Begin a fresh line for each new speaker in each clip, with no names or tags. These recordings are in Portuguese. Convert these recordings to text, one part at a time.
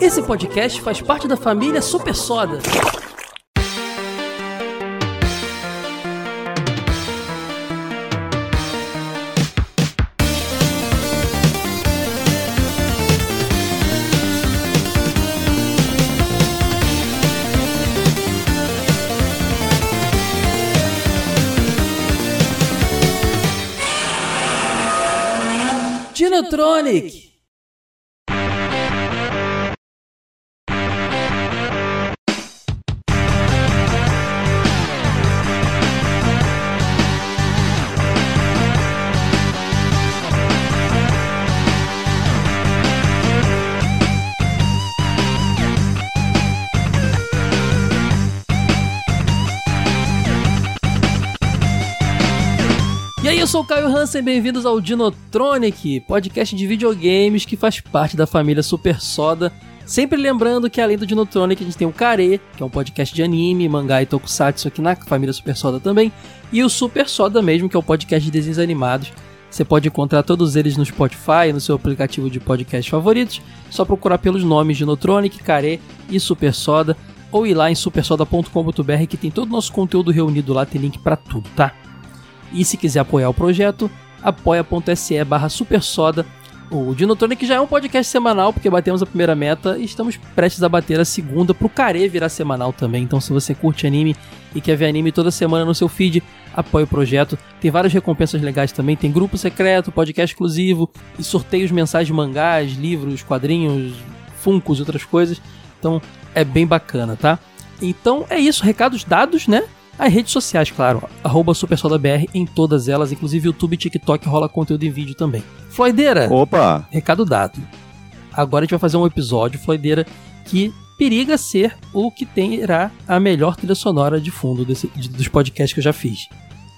Esse podcast faz parte da família Super Soda. Dinotronic. Sou o Caio Hansen, bem-vindos ao Dinotronic, podcast de videogames que faz parte da família Super Soda. Sempre lembrando que além do Dinotronic, a gente tem o Kare, que é um podcast de anime, mangá e tokusatsu aqui na família Super Soda também, e o Super Soda mesmo, que é um podcast de desenhos animados. Você pode encontrar todos eles no Spotify, no seu aplicativo de podcast favoritos. Só procurar pelos nomes Dinotronic, Kare e Super Soda, ou ir lá em supersoda.com.br que tem todo o nosso conteúdo reunido lá, tem link para tudo, tá? E se quiser apoiar o projeto, apoia.se barra supersoda. O Dinotronic já é um podcast semanal, porque batemos a primeira meta e estamos prestes a bater a segunda pro Care virar semanal também. Então se você curte anime e quer ver anime toda semana no seu feed, apoie o projeto. Tem várias recompensas legais também, tem grupo secreto, podcast exclusivo e sorteios mensais de mangás, livros, quadrinhos, funcos e outras coisas. Então é bem bacana, tá? Então é isso, recados dados, né? As redes sociais, claro, arroba SuperSodaBR em todas elas, inclusive YouTube e TikTok rola conteúdo em vídeo também. Floideira,
Opa!
recado dado. Agora a gente vai fazer um episódio, Floideira, que periga ser o que terá a melhor trilha sonora de fundo desse- de- dos podcasts que eu já fiz.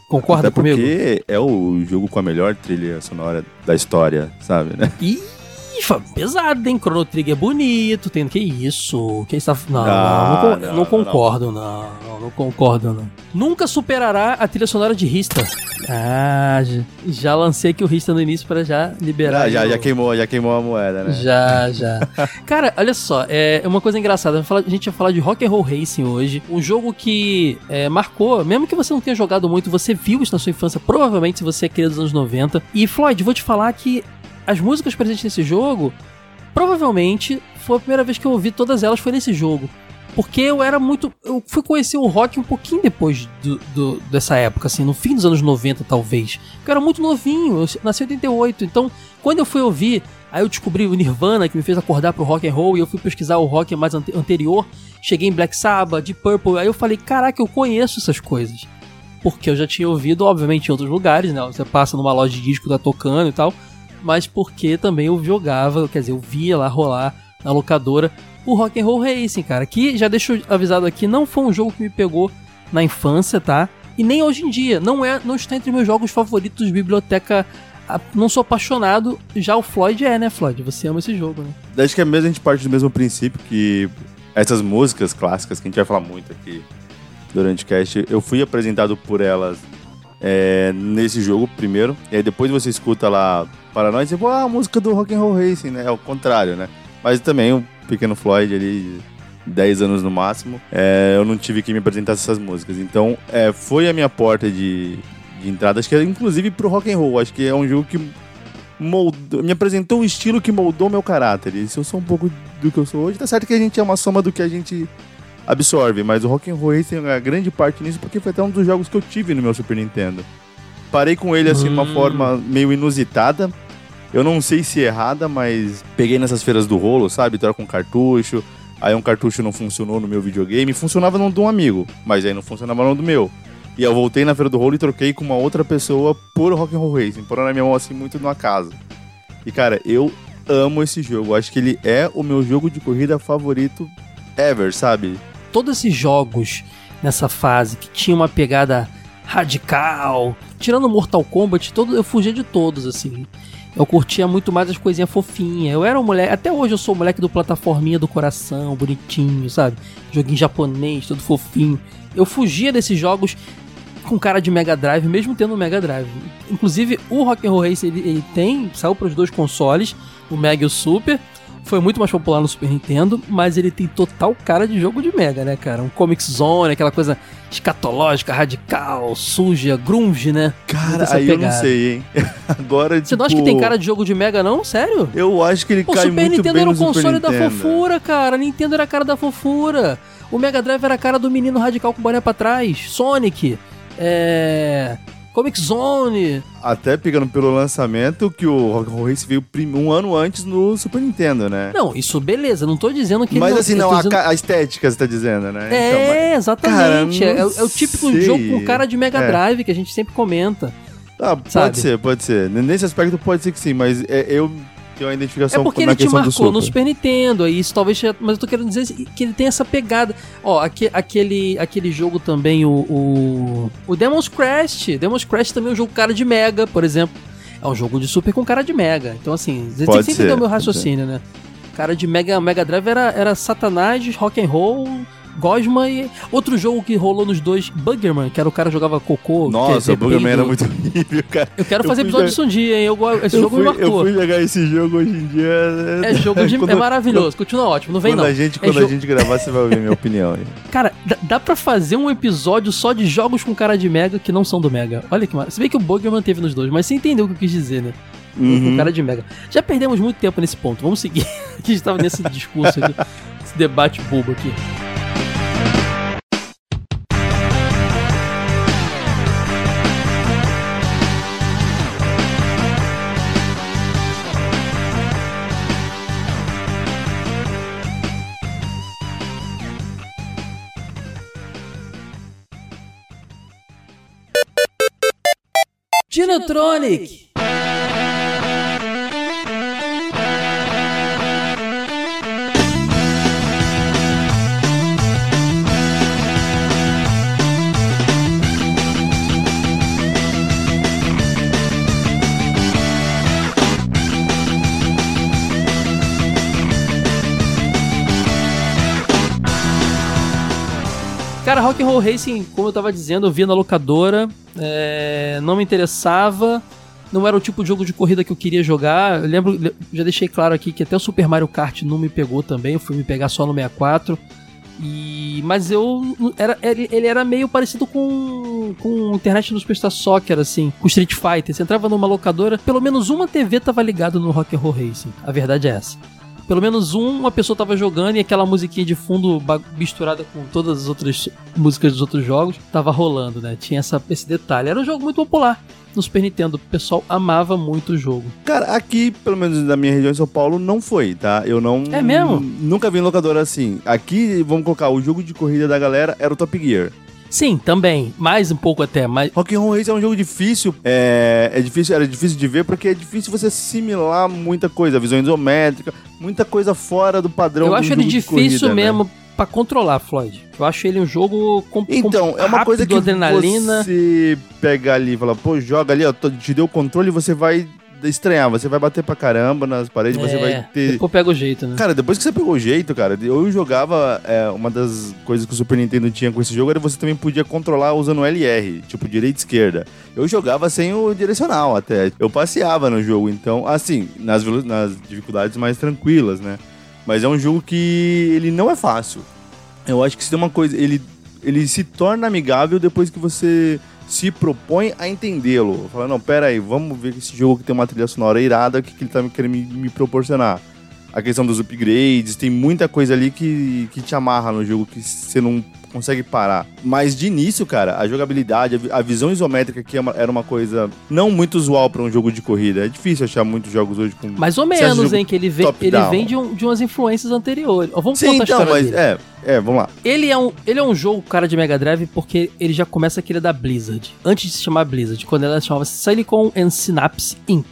Concorda
Até
comigo?
porque é o jogo com a melhor trilha sonora da história, sabe, né?
Ih, pesado, hein? Chrono Trigger é bonito, tem que isso? Que está não,
Ah,
não, não,
não,
não concordo, não, não, não concordo, não. Nunca superará a trilha sonora de Rista. Ah, já, lancei aqui o Rista no início para já liberar.
Ah, já, já queimou, já queimou a moeda, né?
Já, já. Cara, olha só, é uma coisa engraçada. A gente vai falar de Rock and Roll Racing hoje. Um jogo que é, marcou, mesmo que você não tenha jogado muito, você viu isso na sua infância, provavelmente se você é criado dos anos 90. E Floyd, vou te falar que as músicas presentes nesse jogo, provavelmente foi a primeira vez que eu ouvi todas elas foi nesse jogo. Porque eu era muito. Eu fui conhecer o rock um pouquinho depois do, do- dessa época, assim, no fim dos anos 90, talvez. Porque eu era muito novinho, eu nasci em 88. Então, quando eu fui ouvir, aí eu descobri o Nirvana, que me fez acordar pro rock and roll, e eu fui pesquisar o rock mais ante- anterior. Cheguei em Black Sabbath, Deep Purple, aí eu falei, caraca, eu conheço essas coisas. Porque eu já tinha ouvido, obviamente, em outros lugares, né? Você passa numa loja de disco, tá tocando e tal. Mas porque também eu jogava, quer dizer, eu via lá rolar na locadora o Rock and Roll Racing, cara. Que já deixo avisado aqui, não foi um jogo que me pegou na infância, tá? E nem hoje em dia. Não é, não está entre meus jogos favoritos biblioteca. Não sou apaixonado. Já o Floyd é, né, Floyd? Você ama esse jogo, né?
Acho que é mesmo a gente parte do mesmo princípio que essas músicas clássicas, que a gente vai falar muito aqui durante o cast, eu fui apresentado por elas é, nesse jogo primeiro, e aí depois você escuta lá para nós e tipo, ah, a música do Rock and Roll Racing, né? É o contrário, né? Mas também o pequeno Floyd ali, 10 anos no máximo, é, eu não tive que me apresentar essas músicas. Então, é, foi a minha porta de, de entrada, acho que é inclusive pro rock and roll. Acho que é um jogo que moldou, me apresentou um estilo que moldou meu caráter. E se eu sou um pouco do que eu sou hoje, tá certo que a gente é uma soma do que a gente absorve, mas o Rock and Roll Racing é grande parte nisso porque foi até um dos jogos que eu tive no meu Super Nintendo. Parei com ele assim de uma
Hum.
forma meio inusitada. Eu não sei se errada, mas peguei nessas feiras do rolo, sabe? Troca um cartucho. Aí um cartucho não funcionou no meu videogame. Funcionava no de um amigo, mas aí não funcionava no do meu. E eu voltei na feira do rolo e troquei com uma outra pessoa por Rock and Roll Racing. Por na minha mão assim, muito no acaso. E cara, eu amo esse jogo. Acho que ele é o meu jogo de corrida favorito ever, sabe?
Todos esses jogos nessa fase que tinha uma pegada radical, tirando Mortal Kombat, todo, eu fugia de todos, assim. Eu curtia muito mais as coisinhas fofinhas. Eu era um moleque, até hoje eu sou o moleque do plataforminha do coração, bonitinho, sabe? Joguinho japonês, todo fofinho. Eu fugia desses jogos com cara de Mega Drive, mesmo tendo um Mega Drive. Inclusive, o Rock'n'Roll Race ele, ele tem, saiu para os dois consoles, o Mega e o Super. Foi muito mais popular no Super Nintendo, mas ele tem total cara de jogo de Mega, né, cara? Um Comic Zone, aquela coisa escatológica, radical, suja, grunge, né?
Cara, aí pegada. eu não sei, hein? Agora,
Você tipo... não acha que tem cara de jogo de Mega, não? Sério?
Eu acho que ele Pô, cai
Super
muito
Nintendo
bem
era
o
console da fofura, cara. A Nintendo era a cara da fofura. O Mega Drive era a cara do menino radical com boné pra trás. Sonic. É... Comic Zone.
Até pegando pelo lançamento que o Rock'n'Roll Race veio um ano antes no Super Nintendo, né?
Não, isso beleza, não tô dizendo que
Mas
não,
assim, não,
a,
dizendo... a, estética você tá dizendo, né?
É, então, mas... exatamente. Cara, é, é, o típico sei. jogo com cara de Mega é. Drive que a gente sempre comenta.
Ah, pode sabe? ser, pode ser. Nesse aspecto pode ser que sim, mas é, eu tem uma identificação
É porque
ele
te marcou no Super Nintendo, aí isso talvez. Mas eu tô querendo dizer que ele tem essa pegada. Ó, aquele, aquele jogo também, o, o. O Demon's Crash. Demon's Crash também é um jogo cara de Mega, por exemplo. É um jogo de Super com cara de Mega. Então, assim, você tem que entender o meu raciocínio, né? Cara de Mega, Mega Drive era, era Satanás, rock and roll Gosma e outro jogo que rolou nos dois, Buggerman, que era o cara que jogava cocô.
Nossa, o Buggerman era muito horrível, cara.
Eu quero eu fazer episódio disso um dia, hein? Eu, esse eu jogo
fui,
me marcou.
Eu fui jogar esse jogo hoje em dia.
É, é jogo de, quando, é maravilhoso, continua ótimo, não vem
quando
não.
A gente,
é
quando a gente gravar, você vai ouvir minha opinião. Hein?
Cara, dá, dá pra fazer um episódio só de jogos com cara de Mega que não são do Mega. Olha que maravilha. Você vê que o Buggerman teve nos dois, mas você entendeu o que eu quis dizer, né? Uhum. Com cara de Mega. Já perdemos muito tempo nesse ponto, vamos seguir. a gente tava nesse discurso aqui, esse debate bobo aqui. Dinotronic. Cara, Rock and Roll Racing, como eu tava dizendo, eu via na locadora, é, não me interessava, não era o tipo de jogo de corrida que eu queria jogar. Eu lembro, já deixei claro aqui que até o Super Mario Kart não me pegou também, eu fui me pegar só no 64. E, mas eu era, ele, era meio parecido com, com internet no Superstar Soccer, assim, com Street Fighter. Você entrava numa locadora, pelo menos uma TV tava ligada no Rock and Roll Racing. A verdade é essa pelo menos um, uma pessoa tava jogando e aquela musiquinha de fundo misturada com todas as outras músicas dos outros jogos tava rolando, né? Tinha essa, esse detalhe. Era um jogo muito popular no Super Nintendo. O pessoal amava muito o jogo.
Cara, aqui, pelo menos na minha região de São Paulo, não foi, tá? Eu não.
É mesmo?
Nunca vi em locadora assim. Aqui, vamos colocar, o jogo de corrida da galera era o Top Gear.
Sim, também. Mais um pouco até. Mais...
Rock'n'Roll Race é um jogo difícil. É, é difícil, era difícil de ver porque é difícil você assimilar muita coisa, visão isométrica, muita coisa fora do padrão.
Eu acho ele difícil corrida, né? mesmo né? para controlar, Floyd. Eu acho ele um jogo com
Então,
com
é uma coisa que
adrenalina.
você pega ali e fala, pô, joga ali, ó, te deu o controle, você vai estranhar, você vai bater pra caramba nas paredes, é, você vai ter.
Depois pega o jeito, né?
Cara, depois que você pegou o jeito, cara, eu jogava. É, uma das coisas que o Super Nintendo tinha com esse jogo era você também podia controlar usando o LR, tipo direita e esquerda. Eu jogava sem o direcional até. Eu passeava no jogo, então, assim, nas, nas dificuldades mais tranquilas, né? Mas é um jogo que ele não é fácil. Eu acho que se tem uma coisa. Ele, ele se torna amigável depois que você se propõe a entendê-lo. Fala, não, pera aí, vamos ver que esse jogo que tem uma trilha sonora irada, o que, que ele tá querendo me, me proporcionar. A questão dos upgrades, tem muita coisa ali que, que te amarra no jogo, que você não consegue parar. Mas de início, cara, a jogabilidade, a visão isométrica que é era uma coisa não muito usual para um jogo de corrida. É difícil achar muitos jogos hoje com.
Mais ou menos, hein? Que ele vem, ele vem de, um, de umas influências anteriores. Vamos Sim, contar então, a história mas,
dele. É, é, vamos lá.
Ele é, um, ele é um jogo, cara, de Mega Drive, porque ele já começa aquele da Blizzard. Antes de se chamar Blizzard, quando ela chamava Silicon and Synapse Inc.,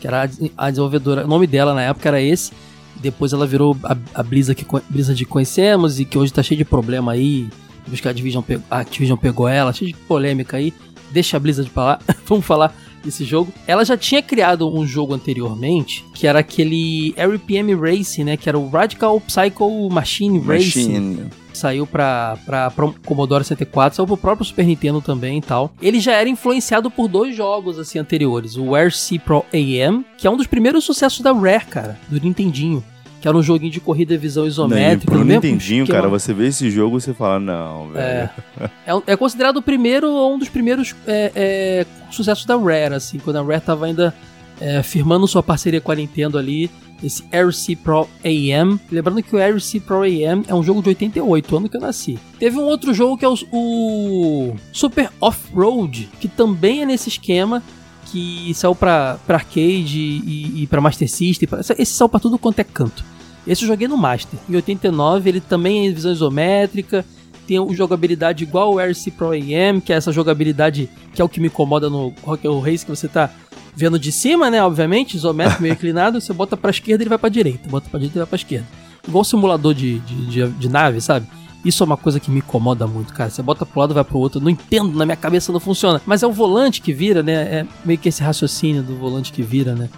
que era a desenvolvedora. O nome dela na época era esse. Depois ela virou a, a Blizzard que, Blizzard que conhecemos e que hoje tá cheio de problema aí. Depois que a Activision, pegou, a Activision pegou ela, cheio de polêmica aí. Deixa a Blizzard pra lá. Vamos falar desse jogo. Ela já tinha criado um jogo anteriormente, que era aquele RPM Racing, né? Que era o Radical Psycho Machine, Machine. Saiu pra, pra, pra Commodore 64, saiu pro próprio Super Nintendo também e tal. Ele já era influenciado por dois jogos, assim, anteriores. O RC Pro AM, que é um dos primeiros sucessos da Rare, cara, do Nintendinho que era um joguinho de corrida e visão isométrica.
Não,
no
pro
mesmo
Nintendinho, cara, você vê esse jogo e você fala, não,
É,
velho.
é, é considerado o primeiro ou um dos primeiros é, é, sucessos da Rare, assim, quando a Rare tava ainda é, firmando sua parceria com a Nintendo ali, esse RC Pro AM. Lembrando que o RC Pro AM é um jogo de 88, ano que eu nasci. Teve um outro jogo que é o, o Super Off-Road, que também é nesse esquema, que saiu pra, pra arcade e, e pra Master System. Pra, esse saiu pra tudo quanto é canto. Esse eu joguei no Master. Em 89, ele também é visão isométrica, tem uma jogabilidade igual ao RC Pro AM, que é essa jogabilidade que é o que me incomoda no Rock and Race, que você tá vendo de cima, né, obviamente, isométrico, meio inclinado, você bota pra esquerda ele vai pra direita, bota pra direita ele vai pra esquerda. Igual simulador de, de, de, de nave, sabe? Isso é uma coisa que me incomoda muito, cara. Você bota pro lado, vai pro outro. Eu não entendo, na minha cabeça não funciona. Mas é o volante que vira, né? É meio que esse raciocínio do volante que vira, né?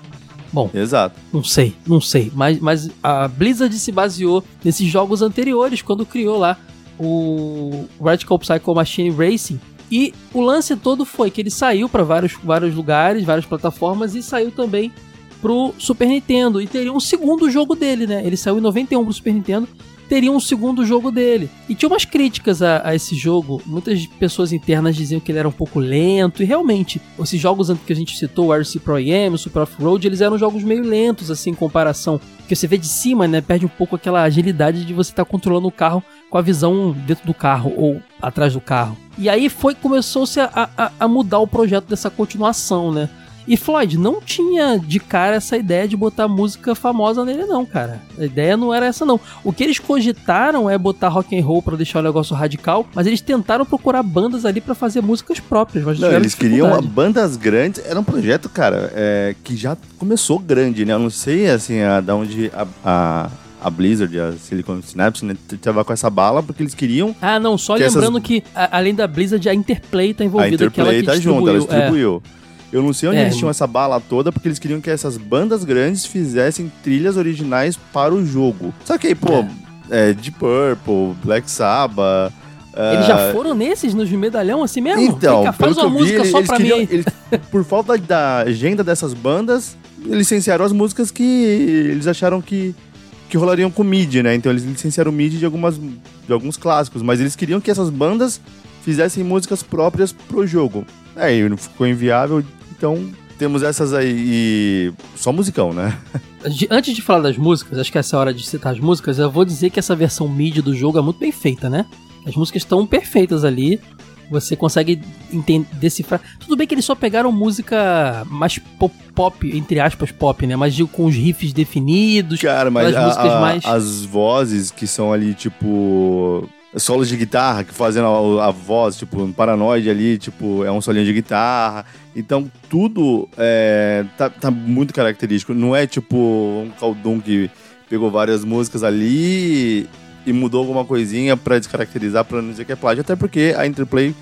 Bom,
Exato.
não sei, não sei. Mas, mas a Blizzard se baseou nesses jogos anteriores, quando criou lá o Radical Psycho Machine Racing. E o lance todo foi que ele saiu para vários, vários lugares, várias plataformas e saiu também pro Super Nintendo. E teria um segundo jogo dele, né? Ele saiu em 91 pro Super Nintendo. Teria um segundo jogo dele. E tinha umas críticas a, a esse jogo. Muitas pessoas internas diziam que ele era um pouco lento. E realmente, esses jogos que a gente citou, o RC Pro AM, o Super Off-Road, eles eram jogos meio lentos, assim, em comparação. Porque você vê de cima, né? Perde um pouco aquela agilidade de você estar controlando o carro com a visão dentro do carro ou atrás do carro. E aí foi começou-se a, a, a mudar o projeto dessa continuação, né? E Floyd não tinha de cara essa ideia de botar música famosa nele não, cara. A ideia não era essa não. O que eles cogitaram é botar rock and roll para deixar o negócio radical, mas eles tentaram procurar bandas ali para fazer músicas próprias, mas
Não, eles queriam bandas grandes. Era um projeto, cara, é, que já começou grande, né? Eu não sei, assim, a, da onde a, a, a Blizzard, a Silicon Synapse, né, tava com essa bala, porque eles queriam.
Ah, não, só
que essas-
lembrando que a- além da Blizzard a Interplay tá
A
envolvida, que ela
Interplay
que
tá junto, ela
distribuiu. é.
Eu não sei onde
É.
eles tinham essa bala toda, porque eles queriam que essas bandas grandes fizessem trilhas originais para o jogo. Só que aí, pô, é, Deep Purple, Black Sabbath.
Eles
ah,
já foram nesses, nos medalhão, assim mesmo?
Então, pelo
faz uma
vi,
música
eles,
só
eles
pra
queriam,
mim.
eles- por falta da agenda dessas bandas, licenciaram as músicas que eles acharam que, que rolariam com MIDI, né? Então eles licenciaram o MIDI de, algumas, de alguns clássicos, mas eles queriam que essas bandas fizessem músicas próprias pro jogo. Aí não ficou inviável, então temos essas aí e só musicão, né?
Antes de falar das músicas, acho que essa é a hora de citar as músicas, eu vou dizer que essa versão MIDI do jogo é muito bem feita, né? As músicas estão perfeitas ali. Você consegue entender, decifrar. Tudo bem que eles só pegaram música mais pop, pop, entre aspas, pop, né? Mas com os riffs definidos.
Cara, mas
Aquelas
a-
músicas
a-
mais-
as vozes que são ali, tipo. Solos de guitarra que fazem a, a voz, tipo, um paranoide ali, tipo, é um solinho de guitarra. Então, tudo é, tá, tá muito característico. Não é tipo um Khaldun que pegou várias músicas ali e mudou alguma coisinha pra descaracterizar, pra não dizer que é plágio. Até porque a Interplay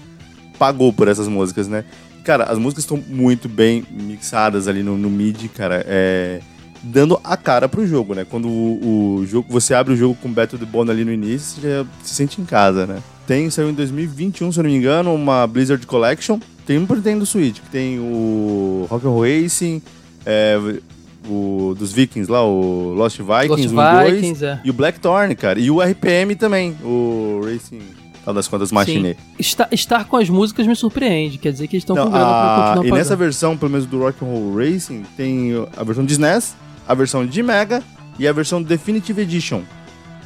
pagou por essas músicas, né? Cara, as músicas estão muito bem mixadas ali no, no MIDI, cara. É, dando a cara pro jogo, né? Quando o, o jogo, você abre o jogo com Battle the Bone ali no início, você já se sente em casa, né? Tem, saiu em 2021, se eu não me engano, uma Blizzard Collection. Tem um pro Nintendo Switch, que tem o Rock and Roll Racing, é, o dos Vikings lá, o Lost Vikings,
Lost
1 e 2,
Vikings, é.
e o Blackthorn, cara. E o RPM também, o Racing, tal das contas, Machine.
Estar, estar com as músicas me surpreende, quer dizer que eles estão com grana pra
a-
continuar
e nessa versão, pelo menos do Rock and Roll Racing, tem a versão de SNES, a versão de Mega e a versão Definitive Edition,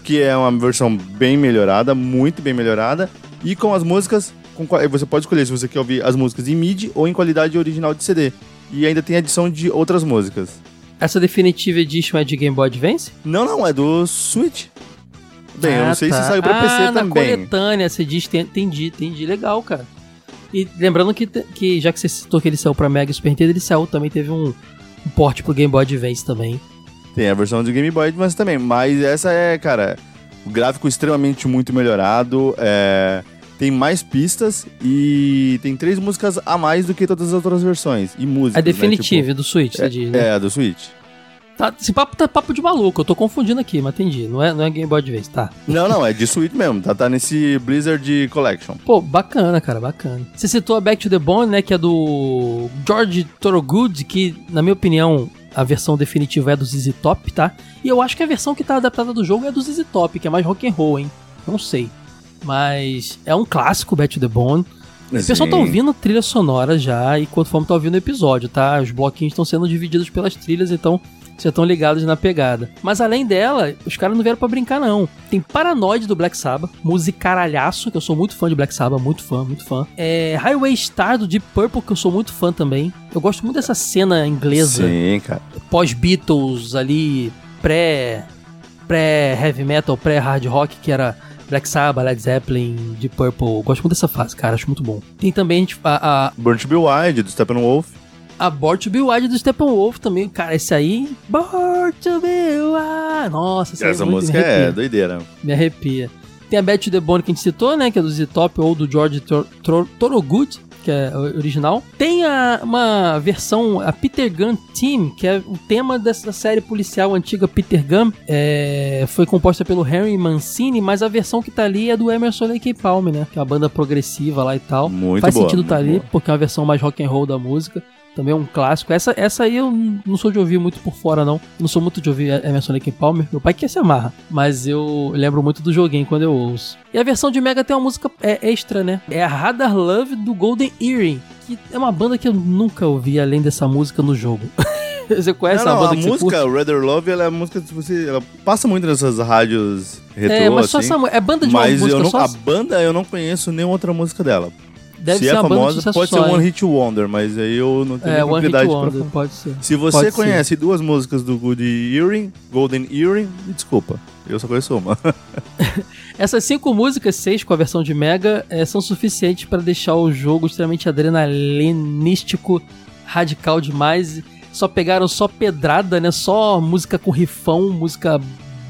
que é uma versão bem melhorada, muito bem melhorada, e com as músicas, com, você pode escolher se você quer ouvir as músicas em MIDI ou em qualidade original de CD. E ainda tem adição de outras músicas.
Essa Definitive Edition é de Game Boy Advance?
Não, não, é do Switch. Bem, eu
Ah,
não sei
tá.
se saiu pra
ah,
PC
na
também.
coletânea, você diz, entendi, entendi, legal, cara. E lembrando que, que já que você citou que ele saiu pra Mega Super Nintendo, ele saiu também, teve um, um porte pro Game Boy Advance também.
Tem a versão do Game Boy Advance também, mas essa é, cara, o gráfico extremamente muito melhorado, é, tem mais pistas e tem três músicas a mais do que todas as outras versões. E músicas,
A
né,
Definitive do Switch,
tipo,
você diz,
é,
né?
é, a do Switch.
Tá, esse papo tá papo de maluco, eu tô confundindo aqui, mas entendi. Não é, não é Game Boy Advance, tá.
Não, não, é de Switch mesmo, tá, tá nesse Blizzard Collection.
Pô, bacana, cara, bacana. Você citou a Back to the Bone, né, que é do George Thorogood, que, na minha opinião, a versão definitiva é do ZZ Top, tá? E eu acho que a versão que tá adaptada do jogo é do ZZ Top, que é mais rock and roll, hein? Não sei. Mas é um clássico, Back to the Bone. O pessoal tá ouvindo trilha sonora já, enquanto forma tá ouvindo o episódio, tá? Os bloquinhos estão sendo divididos pelas trilhas, então já estão ligados na pegada. Mas além dela, os caras não vieram para brincar, não. Tem Paranoid do Black Sabbath, musicaralhaço, que eu sou muito fã de Black Sabbath, muito fã, muito fã. É Highway Star do Deep Purple, que eu sou muito fã também. Eu gosto muito dessa cena inglesa.
Sim, cara.
Pós-Beatles ali, pré. pré-heavy metal, pré-hard rock, que era Black Sabbath, Led Zeppelin, Deep Purple. Gosto muito dessa fase, cara. Acho muito bom. Tem também tipo, a. a
Burnt to Be Wild, do Steppenwolf.
A Born to Be Wild do Steppenwolf também. Cara, esse aí. Born to Be Wild. Nossa, essa,
essa música é doideira.
Me arrepia. Tem a to the Bone que a gente citou, né? Que é do Z-Top ou do George Thorogood, que é original. Tem a, uma versão, a Peter Gunn Team, que é o tema dessa série policial antiga Peter Gunn. É, foi composta pelo Harry Mancini, mas a versão que tá ali é do Emerson Lake Palmer, né? Que é a banda progressiva lá e tal.
Muito
Faz
boa,
sentido tá ali,
boa.
porque é uma versão mais rock and roll da música também é um clássico. Essa, essa aí eu não sou de ouvir muito por fora, não. Não sou muito de ouvir Emerson Lake Palmer. Meu pai quer se amarra. Mas eu lembro muito do joguinho quando eu ouço. E a versão de Mega tem uma música é, extra, né? É a Radar Love do Golden Earring. Que é uma banda que eu nunca ouvi além dessa música no jogo. você conhece
não,
a
não,
banda
a
que
música
você
Rather Love, ela é a música que você. Ela passa muito nessas rádios retrô,
É, mas só
assim,
essa É banda de uma
mas
música
eu não,
só?
a banda eu não conheço nenhuma outra música dela.
Deve
Se
ser
é famosa, pode ser One? Hit Wonder, mas aí eu não tenho
É,
propriedade
Wonder,
pra
pode ser.
Se você
Pode ser.
conhece duas músicas do Good Earring, Golden Earring, me desculpa. Eu só conheço uma.
Essas cinco músicas, seis com a versão de Mega, eh, são suficientes para deixar o jogo extremamente adrenalinístico, radical demais. Só pegaram só pedrada, né? Só música com rifão, música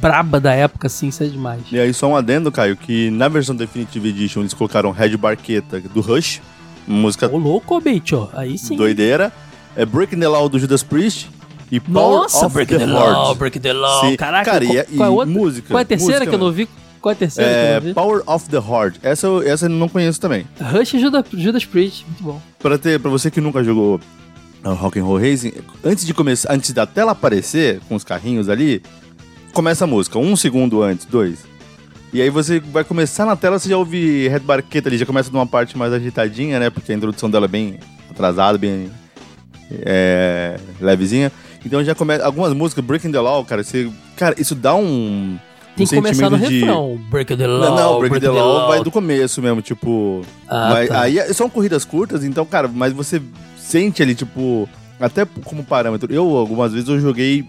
braba da época, assim, isso é demais.
e aí, só um adendo, Caio, que na versão Definitive Edition eles colocaram Red Barqueta do Rush, música
Ô louco, bicho, aí sim.
doideira. É Breaking the Law do Judas Priest e Power
Nossa,
of
Break
the,
the, Law. Break the Law.
Sim.
Caraca,
Cara,
qual,
e,
qual é a
e
outra?
música.
Qual é a terceira
música,
que eu não vi? Qual é a terceira que eu
É
não vi?
Power of the Horde. Essa, eu- essa eu não conheço também.
Rush e Judas, Judas Priest, muito bom.
Pra, ter, pra você que nunca jogou uh, Rock and Roll Racing, antes de começar, antes da tela aparecer com os carrinhos ali, começa a música, um segundo antes, dois. E aí você vai começar na tela, você já ouve Red Barqueta ali, já começa numa parte mais agitadinha, né? Porque a introdução dela é bem atrasada, bem é, levezinha. Então já começa. Algumas músicas, Breaking the Law, cara, você. Cara, isso dá um.
Tem
um
que começar no
de-
refrão. Break the Law,
Não, não, Breaking the Law vai do começo mesmo, tipo.
Ah,
vai-
tá.
Aí são corridas curtas, então, cara, mas você sente ali, tipo, até como parâmetro. Eu, algumas vezes, eu joguei.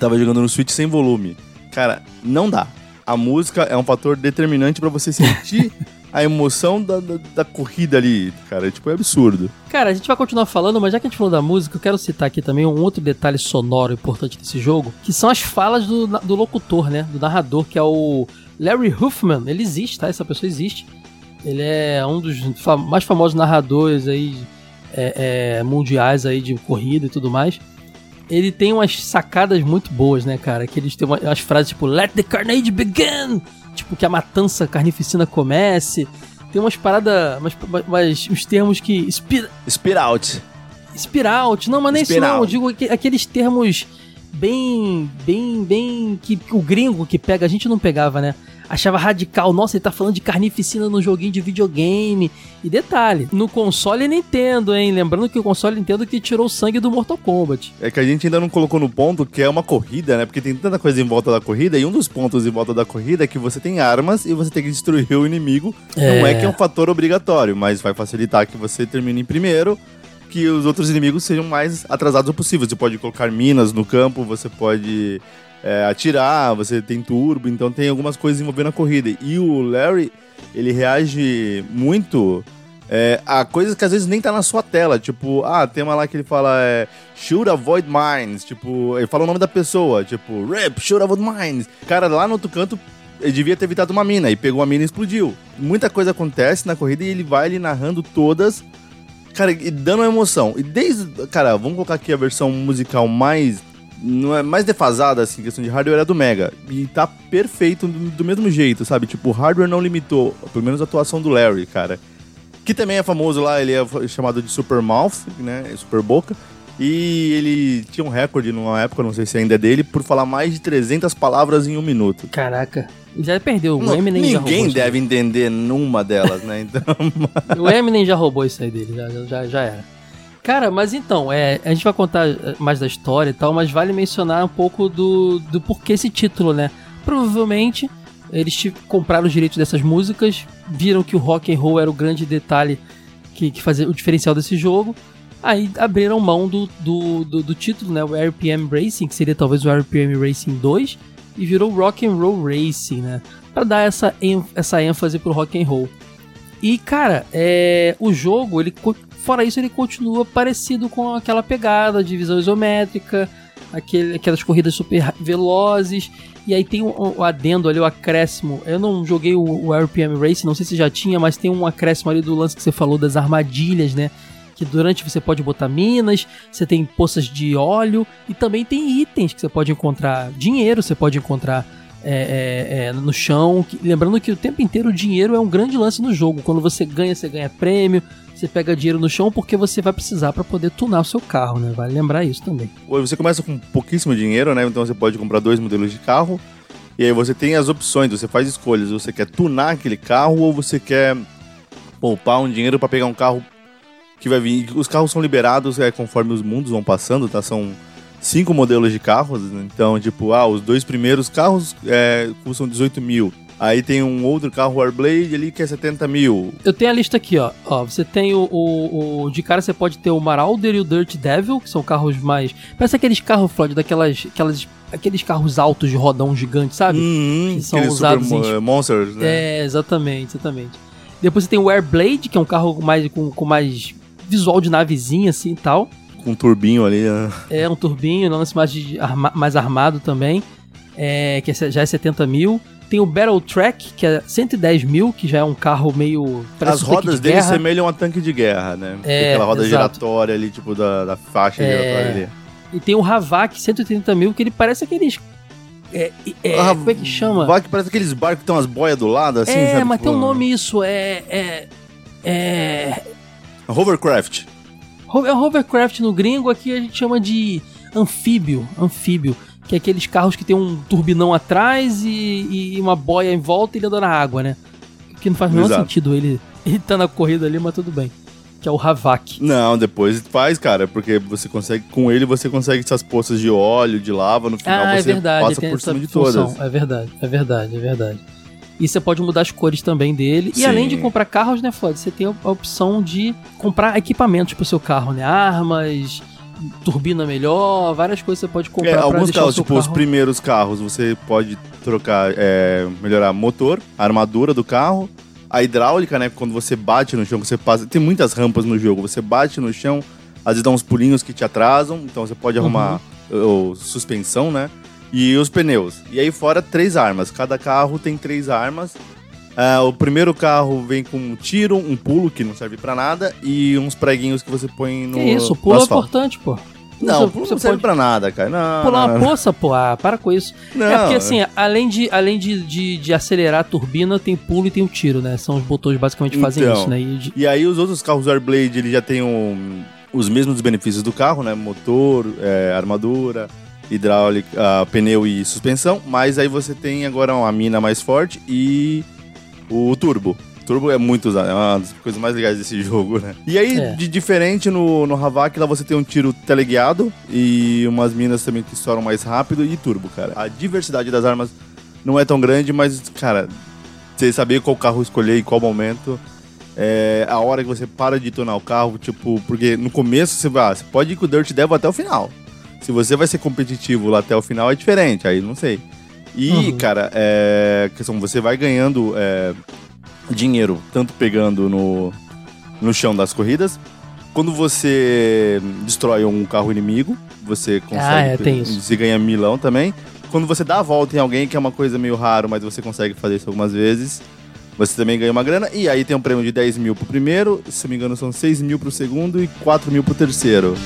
Tava jogando no Switch sem volume. Cara, não dá. A música é um fator determinante pra você sentir a emoção da, da, da corrida ali, cara. Tipo, é absurdo.
Cara, a gente vai continuar falando, mas já que a gente falou da música, eu quero citar aqui também um outro detalhe sonoro importante desse jogo, que são as falas do, do locutor, né? Do narrador, que é o Larry Huffman. Ele existe, tá? Essa pessoa existe. Ele é um dos mais famosos narradores aí é, é, mundiais aí de corrida e tudo mais. Ele tem umas sacadas muito boas, né, cara? Que eles têm uma- umas frases tipo Let the carnage begin! Tipo, que a matança carnificina comece. Tem umas paradas, umas, umas- uns termos que inspira,
Spit out.
Spiraut, não, mas nem isso não. Eu digo aqu- aqueles termos bem, bem, bem. Que, que o gringo que pega, a gente não pegava, né? Achava radical. Nossa, ele tá falando de carnificina no joguinho de videogame. E detalhe, no console Nintendo, hein? Lembrando que o console Nintendo que tirou o sangue do Mortal Kombat.
É que a gente ainda não colocou no ponto que é uma corrida, né? Porque tem tanta coisa em volta da corrida, e um dos pontos em volta da corrida é que você tem armas e você tem que destruir o inimigo. Não é que é um fator obrigatório, mas vai facilitar que você termine em primeiro, que os outros inimigos sejam mais atrasados possível. Você pode colocar minas no campo, você pode é, atirar, você tem turbo, então tem algumas coisas envolvendo a corrida. E o Larry, ele reage muito é, a coisas que às vezes nem tá na sua tela. Tipo, ah, tem uma lá que ele fala é, shoot avoid mines. Tipo, ele fala o nome da pessoa. Tipo, rip, shoot avoid mines. Cara, lá no outro canto, ele devia ter evitado uma mina e pegou a mina e explodiu. Muita coisa acontece na corrida e ele vai ali narrando todas. Cara, e dando emoção. E desde. Cara, vamos colocar aqui a versão musical mais. Não é mais defasada, assim, questão de hardware é do Mega. E tá perfeito do, do mesmo jeito, sabe? Tipo, o hardware não limitou, pelo menos a atuação do Larry, cara. Que também é famoso lá, ele é chamado de Super Mouth, né? Super Boca. E ele tinha um recorde numa época, não sei se ainda é dele, por falar mais de 300 palavras em um minuto.
Caraca. Já perdeu, o
Não,
Eminem já roubou
ninguém deve entender numa delas, né? Então,
O Eminem já roubou isso aí dele, já, já, já era. Cara, mas então, é, a gente vai contar eh, mais da história e tal, mas vale mencionar um pouco do, do porquê esse título, né? Provavelmente eles compraram os direitos dessas músicas, viram que o rock and roll era o grande detalhe que, que fazia o diferencial desse jogo, aí abriram mão do, do, do, do título, né? O RPM Racing, que seria talvez o RPM Racing 2, e virou Rock and Roll Racing, né? Pra dar essa, essa ênfase pro rock and roll. E, cara, é, o jogo, ele, fora isso, ele continua parecido com aquela pegada de visão isométrica, aquele, aquelas corridas super velozes. E aí tem o, adendo ali, o acréscimo. Eu não joguei o, o RPM Racing, não sei se já tinha, mas tem um acréscimo ali do lance que você falou das armadilhas, né? Que durante você pode botar minas, você tem poças de óleo e também tem itens que você pode encontrar. Dinheiro você pode encontrar é, é, é, no chão. lembrando que o tempo inteiro o dinheiro é um grande lance no jogo. Quando você ganha, você ganha prêmio, você pega dinheiro no chão porque você vai precisar para poder tunar o seu carro, né? Vale lembrar isso também.
você começa com pouquíssimo dinheiro, né? Então você pode comprar dois modelos de carro. E aí você tem as opções, você faz escolhas. Você quer tunar aquele carro ou você quer poupar um dinheiro para pegar um carro que vai vir. Os carros são liberados é, conforme os mundos vão passando, tá? São cinco modelos de carros. Então, tipo, ah, os dois primeiros carros é, custam 18 mil. Aí tem um outro carro Warblade ali que é 70 mil.
Eu tenho a lista aqui, ó. ó você tem o, o, o- De cara você pode ter o Marauder e o Dirt Devil, que são carros mais. Parece aqueles carros, Floyd, daquelas. Aquelas, aqueles carros altos de rodão gigante, sabe?
Hum,
Que são usados
super
em-
mo- monsters, né?
É, exatamente, exatamente. Depois você tem o Airblade, que é um carro mais, com, com mais visual de navezinha assim e tal.
Com um turbinho ali. né?
É um turbinho, não lance mais, arma- mais armado também, é, que é já é 70 mil. Tem o Battle Track, que é 110 mil, que já é um carro meio.
As
um
rodas
de
dele semelham a tanque de guerra, né? Tem
É,
aquela roda
exato.
giratória ali, tipo, da, da faixa
É.
giratória ali.
E tem o Havak 130 mil, que ele parece aqueles. É, é,
Ah,
como é que chama?
Que parece aqueles barcos que tem umas boias do lado, assim,
é,
sabe?
mas
Tipo,
tem um nome isso, é. É. É.
Hovercraft.
É hovercraft no gringo, aqui a gente chama de anfíbio, anfíbio, que é aqueles carros que tem um turbinão atrás e, e uma boia em volta e ele anda na água, né? Que não faz o menor sentido ele, ele tá na corrida ali, mas tudo bem. Que é o Havak.
Não, depois faz, cara, porque você consegue, com ele você consegue essas poças de óleo, de lava, no final
Ah, é
você
verdade,
passa por cima de
função.
todas.
É verdade, é verdade, é verdade. E você pode mudar as cores também dele. E
Sim.
além de comprar carros, né, Floyd? Você tem a opção de comprar equipamentos pro seu carro, né? Armas, turbina melhor, várias coisas você pode comprar
É, alguns carros, tipo, os
carro...
primeiros carros, você pode trocar, é, melhorar motor, a armadura do carro, a hidráulica, né? Quando você bate no chão, você passa. Tem muitas rampas no jogo. Você bate no chão, às vezes dá uns pulinhos que te atrasam, então você pode arrumar
Uhum.
o, suspensão, né? E os pneus. E aí fora, três armas. Cada carro tem três armas. Ah, o primeiro carro vem com um tiro, um pulo, que não serve pra nada, e uns preguinhos que você põe no.
Que isso,
no
pulo é importante, pô.
Não,
Você-
pulo
você
não serve
pode
pra nada, cara. Não,
pular
não,
uma poça, pô. Ah, para com isso.
Não,
é porque assim, além, de, além de, de, de acelerar a turbina, tem pulo e tem o tiro, né? São os botões basicamente que fazem
Então.
isso, né? E
E aí os outros carros Airblade, ele já tem um- os mesmos benefícios do carro, né? Motor, é, armadura, hidráulica, ah, pneu e suspensão. Mas aí você tem agora uma mina mais forte e o turbo. Turbo é muito usado, é uma das coisas mais legais desse jogo, né? E aí,
É.
de diferente no, no Havak, lá você tem um tiro teleguiado e umas minas também que estouram mais rápido e turbo, cara. A diversidade das armas não é tão grande, mas, cara, você saber qual carro escolher em qual momento é a hora que você para de tunar o carro, tipo, porque no começo você vai, ah, você pode ir com o Dirt Devil até o final. Se você vai ser competitivo lá até o final, é diferente, aí não sei. E,
Uhum.
cara, é, questão, você vai ganhando é, dinheiro, tanto pegando no, no chão das corridas, quando você destrói um carro inimigo, você consegue.
Ah, é, tem isso.
Você ganha milão também. Quando você dá a volta em alguém, que é uma coisa meio raro, mas você consegue fazer isso algumas vezes, você também ganha uma grana. E aí tem um prêmio de 10 mil pro primeiro, se não me engano, são 6 mil pro segundo e 4 mil pro terceiro.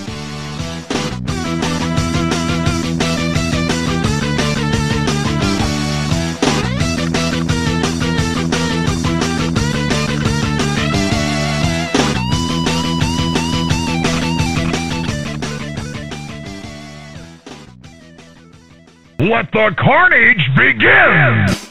Let the carnage begin!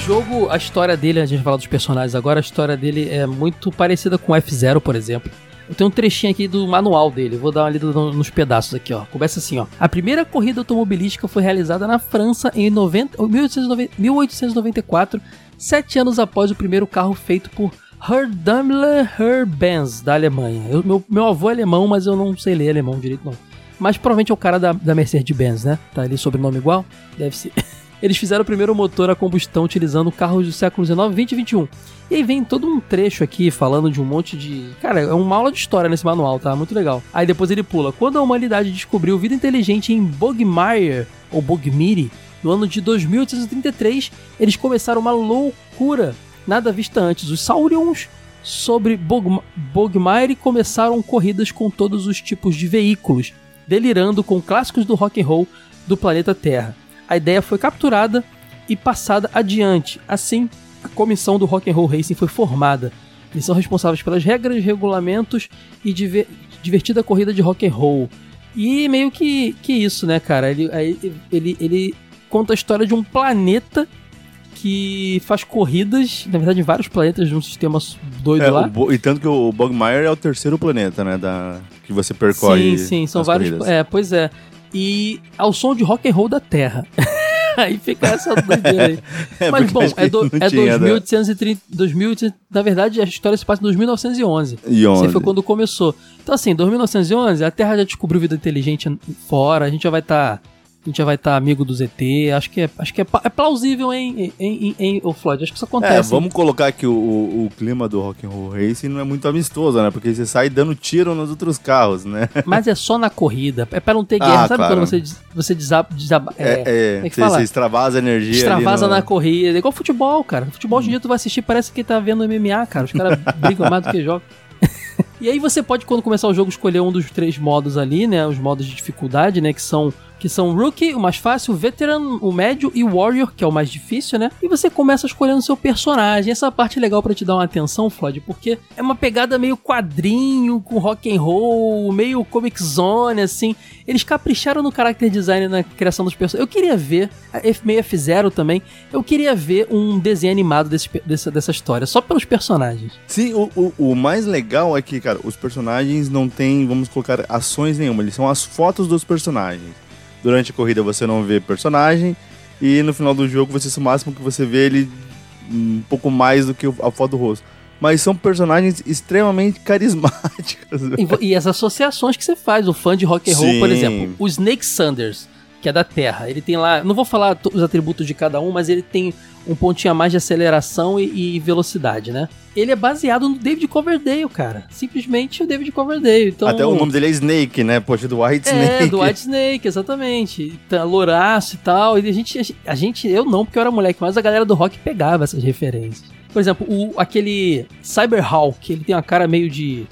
Jogo, a história dele, a gente vai falar dos personagens agora, a história dele é muito parecida com F0, por exemplo. Eu tenho um trechinho aqui do manual dele, vou dar uma lida no- nos pedaços aqui, ó. Começa assim, ó. A primeira corrida automobilística foi realizada na França em 90, 1890 1894, sete anos após o primeiro carro feito por Herr Herr Benz, da Alemanha. Eu- meu, meu avô é alemão, mas eu não sei ler alemão direito, não. Mas provavelmente é o cara da, da Mercedes-Benz, né? Tá ali sobrenome igual? Deve ser. Eles fizeram o primeiro motor a combustão utilizando carros do século XIX, 20 e 21. E aí vem todo um trecho aqui falando de um monte de. Cara, é uma aula de história nesse manual, tá? Muito legal. Aí depois ele pula. Quando a humanidade descobriu vida inteligente em Bogmire, ou Bogmire, no ano de 2833, eles começaram uma loucura nada vista antes. Os Saurions sobre Bog Bogmire começaram corridas com todos os tipos de veículos, delirando com clássicos do rock and roll do planeta Terra. A ideia foi capturada e passada adiante. Assim, a comissão do Rock and Roll Racing foi formada. Eles são responsáveis pelas regras, regulamentos e diver- divertida corrida de rock and roll. E meio que, que isso, né, cara? Ele, ele, ele conta a história de um planeta que faz corridas, na verdade, em vários planetas de um sistema doido
É,
lá.
o e tanto que o Bogmire é o terceiro planeta, né? Da, que você percorre.
Sim, sim, são vários. É, pois é. E ao som de rock and roll da Terra. aí fica essa doideira aí.
É,
Mas bom, é, do, é
tinha, né?
2830, 2800, na verdade a história se passa em 2911.
E
Isso
onde?
aí foi quando começou. Então assim, 2911, a Terra já descobriu vida inteligente fora, a gente já vai estar a gente já vai estar amigo do ZT, acho que é, acho que é, é plausível em, em, em, em Floyd, acho que isso acontece.
É, vamos colocar que o, o, clima do Rock and Roll Racing não é muito amistoso, né? Porque você sai dando tiro nos outros carros, né?
Mas é só na corrida, é pra não ter
Ah,
guerra. Sabe
claro.
quando você, você desaba, desaba,
É, é,
é que
você, você extravasa energia
extravasa
no...
na corrida. É igual futebol, cara. Futebol hoje em dia tu vai assistir, parece que tá vendo MMA, cara. Os caras brigam mais do que jogam. e aí você pode, quando começar o jogo, escolher um dos três modos ali, né? Os modos de dificuldade, né? Que são que são Rookie, o mais fácil, Veteran, o médio e Warrior, que é o mais difícil, né? E você começa escolhendo seu personagem. Essa parte é legal pra te dar uma atenção, Floyd, porque é uma pegada meio quadrinho, com rock and roll, meio comic zone, assim. Eles capricharam no character design na criação dos personagens. Eu queria ver, meio F0 também, eu queria ver um desenho animado desse, dessa, dessa história, só pelos personagens.
Sim, o, o, o mais legal é que, os personagens não têm, vamos colocar, ações nenhuma. Eles são as fotos dos personagens. Durante a corrida você não vê personagem e no final do jogo você o máximo que você vê ele um pouco mais do que a foto do rosto. Mas são personagens extremamente carismáticos.
E, e as associações que você faz, o fã de rock and roll, por
Sim.
exemplo, o Snake Sanders, que é da Terra, ele tem lá, não vou falar os atributos de cada um, mas ele tem um pontinho a mais de aceleração e, e velocidade, né? Ele é baseado no David Coverdale, cara. Simplesmente o David Coverdale. Então,
Até o nome dele é Snake, né? Poxa, do White
É,
Snake.
do White Snake, exatamente. Tá, louraço e tal. E a gente, a gente, eu não, porque eu era moleque, mas a galera do rock pegava essas referências. Por exemplo, o, aquele Cyberhawk, ele tem uma cara meio de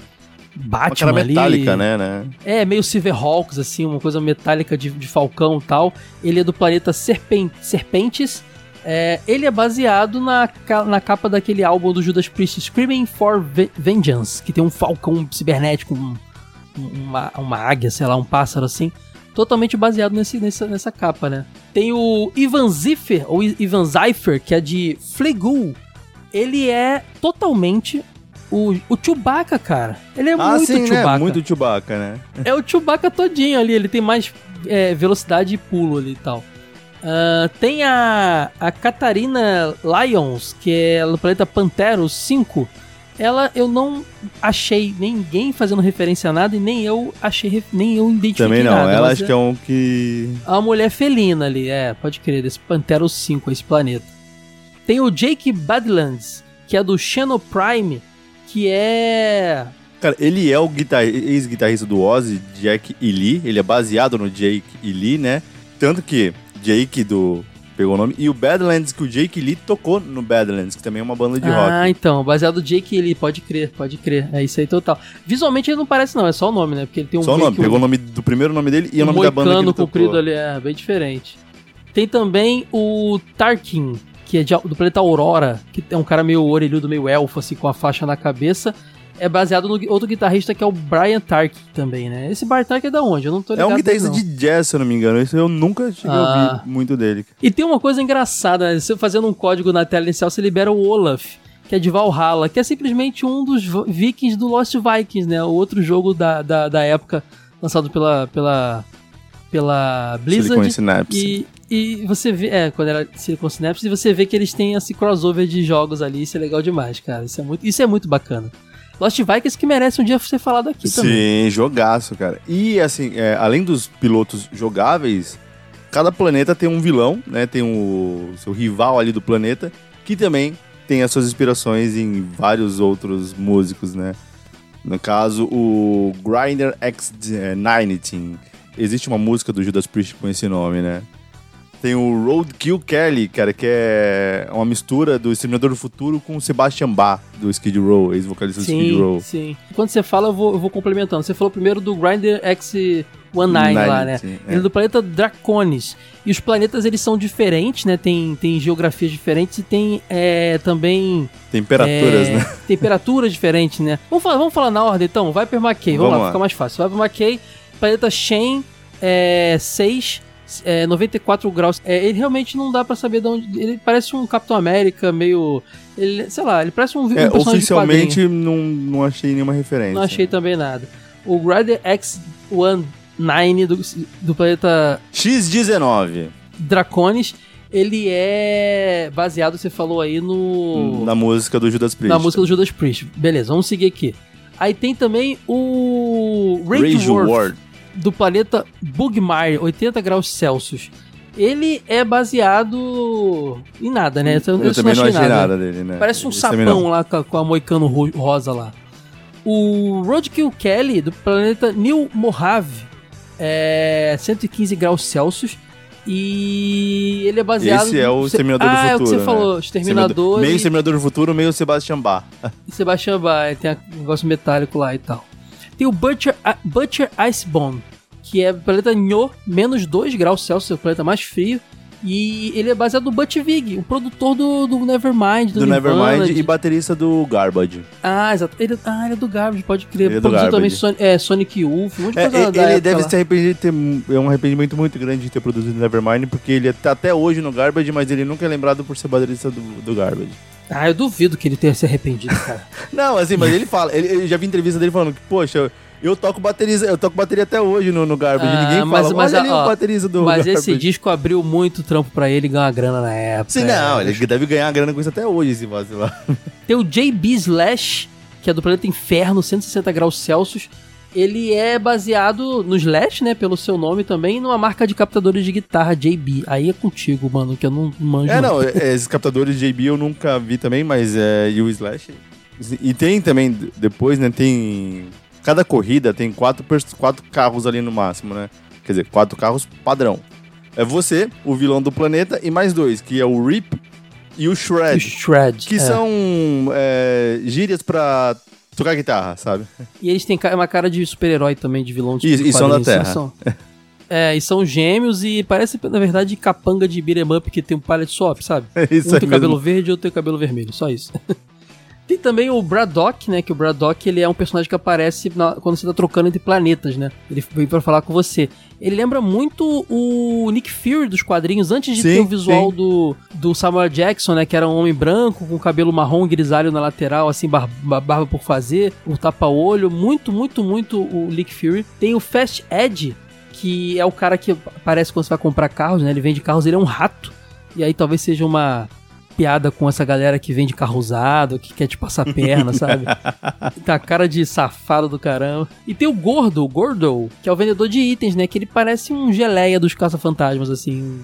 Uma
Batman ali.
metálica, né, né?
É, meio Silverhawks, assim, uma coisa metálica de, de falcão e tal. Ele é do planeta Serpen Serpentes. É, ele é baseado na, na capa daquele álbum do Judas Priest, Screaming for Ve- Vengeance, que tem um falcão cibernético, um- um- uma, uma águia, sei lá, um pássaro assim. Totalmente baseado nesse, nessa, nessa capa, né? Tem o Ivan Ziffer, ou Ivan Zeifer, que é de Flegul. Ele é totalmente o, o Chewbacca, cara. Ele é
ah,
muito
sim,
Chewbacca.
né? Muito Chewbacca, né?
É o Chewbacca todinho ali, ele tem mais é, velocidade e pulo ali e tal. Ah, tem a, a Catarina Lyons, que é do planeta Pantero 5. Ela eu não achei ninguém fazendo referência a nada e nem eu achei, nem eu identifiquei
Também não.
nada.
Ela acho que é um que.
é uma mulher felina ali, é, pode crer, desse Pantero 5, esse planeta. Tem o Jake Badlands, que é do Xeno Prime, que é
Cara, ele é o guitar- ex-guitarrista do Ozzy, Jack e Lee. Ele é baseado no Jake e Lee, né? Tanto que Jake do pegou o nome. E o Badlands, que o Jake Lee tocou no Badlands, que também é uma banda de rock.
Ah, então, baseado no Jake Lee, pode crer, pode crer. É isso aí total. Visualmente ele não parece não, é só o nome, né? Porque ele tem um
Só o nome,
um-
pegou o nome do primeiro nome dele e o
um
nome da banda que ele tocou.
comprido ali, é bem diferente. Tem também o Tarkin, que é de- do planeta Aurora, que é um cara meio orelhudo, meio elfo, assim, com a faixa na cabeça. É baseado no outro guitarrista que é o Brian Tarkin também, né? Esse Brian Tarkin é da onde? Eu não tô
É
ligado.
um guitarrista de jazz, se eu não me engano. Isso eu nunca cheguei a
Ah.
ouvir muito dele.
E tem uma coisa engraçada, né? Você fazendo um código na tela inicial, você libera o Olaf, que é de Valhalla, que é simplesmente um dos vikings do Lost Vikings, né? O outro jogo da, da, da época lançado pela, pela, pela
Silicon
Blizzard.
Synapse.
E, e você vê, é, quando era Silicon e você vê que eles têm esse crossover de jogos ali, isso é legal demais, cara. Isso é muito, isso é muito bacana. Lost Vikings que merece um dia ser falado aqui também.
Sim, jogaço, cara. E assim, é, além dos pilotos jogáveis, cada planeta tem um vilão, né? Tem o seu rival ali do planeta, que também tem as suas inspirações em vários outros músicos, né? No caso, o Grinder X19. Existe uma música do Judas Priest com esse nome, né? Tem o Roadkill Kelly, cara, que é uma mistura do Exterminador do Futuro com o Sebastian Bach, do Skid Row, ex-vocalista do Skid
Sim,
Row.
sim. Quando você fala, eu vou, eu vou complementando. Você falou primeiro do Grinder X19 lá, né?
Sim,
Ele é do planeta Draconis. E os planetas, eles são diferentes, né? Tem, tem geografias diferentes e tem é, também...
Temperaturas,
é,
né?
Temperaturas diferentes, né? Vamos falar, vamos falar na ordem, então? Vai pro McKay. Vamos,
Vamos
lá,
lá.
fica mais fácil. Vai pro McKay, planeta Shen é, 6... É, 94 graus. É, ele realmente não dá pra saber de onde. Ele parece um Capitão América, meio. Ele, sei lá, ele parece um, um
É,
quadrinho.
oficialmente não, não achei nenhuma referência.
Não achei também nada. O Grider X-19 do, do planeta
X19.
Draconis, ele é baseado, você falou aí, no.
Na música do Judas Priest.
na música do Judas Priest. Beleza, vamos seguir aqui. Aí tem também o Rage,
Rage
War. Do planeta Bugmire, 80 graus Celsius. Ele é baseado em nada, né? Eu,
Eu, também não achei nada, dele, né?
Parece um sapão lá com a, moicano ro- rosa lá. O Roadkill Kelly, do planeta New Mojave, é 115 graus Celsius. E ele é baseado...
Esse é o Exterminador
ah,
do Futuro.
é o que você
né?
falou, Exterminador
Meio
e,
Exterminador do Futuro, meio Sebastian Bach.
e Sebastian Bach, ele tem um negócio metálico lá e tal. Tem o Butcher, Butcher Icebone, que é planeta Nho, menos 2 graus Celsius, o planeta mais frio. E ele é baseado no Butch Vig, o produtor do, do Nevermind, do,
Do Nevermind
de-
e baterista do Garbage.
Ah, exato. Ele, ah, ele é do Garbage, pode crer.
Ele é
Produziu também. Sonic, é, Sonic Youth, um monte de
É,
coisa
ele
da época
deve
lá.
se arrepender de ter. É um arrependimento muito grande de ter produzido Nevermind, porque ele tá até hoje no Garbage, mas ele nunca é lembrado por ser baterista do, do Garbage.
Ah, eu duvido que ele tenha se arrependido, cara.
Não, assim, mas ele fala, ele, eu já vi entrevista dele falando que, poxa, eu toco bateria, eu toco bateria até hoje no, no Garbage.
Ah,
ninguém
mas-
fala,
mas,
olha ali
ó,
o do
Mas
Garbage.
esse disco abriu muito trampo pra ele uma grana na época.
Sim, não, ele deve ganhar grana com isso até hoje, se vacilar.
Tem o JB Slash, que é do planeta Inferno, 160 graus Celsius. Ele é baseado no Slash, né, pelo seu nome também, numa marca de captadores de guitarra JB. Aí é contigo, mano, que eu não manjo.
É, não, é, esses captadores de JB eu nunca vi também, mas é, e o Slash. E tem também, depois, né, tem. Cada corrida tem quatro, quatro carros ali no máximo, né? Quer dizer, quatro carros padrão. É você, o vilão do planeta, e mais dois, que é o Rip e o
O
Shred.
Shred.
Que
é.
são é, gírias pra tocar guitarra, sabe?
E eles têm uma cara de super-herói também, de vilão de
E- e são da
quadrinhos,
Terra.
são- É, e são gêmeos e parece, na verdade, capanga de beat'em up que tem um palette swap, sabe?
É isso
um
aí
tem
mesmo.
cabelo verde e outro tem cabelo vermelho, só isso. tem também o Braddock, né? Que o Braddock ele é um personagem que aparece na- quando você tá trocando entre planetas, né? Ele vem pra falar com você. Ele lembra muito o Nick Fury dos quadrinhos, antes de
Sim,
ter o visual
sim.
do, do Samuel Jackson, né? Que era um homem branco, com cabelo marrom grisalho na lateral, assim, bar- ba- barba por fazer, o tapa-olho. Muito, muito, muito o Nick Fury. Tem o Fast Ed, que é o cara que aparece quando você vai comprar carros, né? Ele vende carros, ele é um rato. E aí talvez seja uma piada com essa galera que vende carro usado, que quer te passar perna, sabe? Tá cara de safado do caramba. E tem o Gordo, o Gordo, que é o vendedor de itens, né? Que ele parece um geleia dos caça-fantasmas, assim.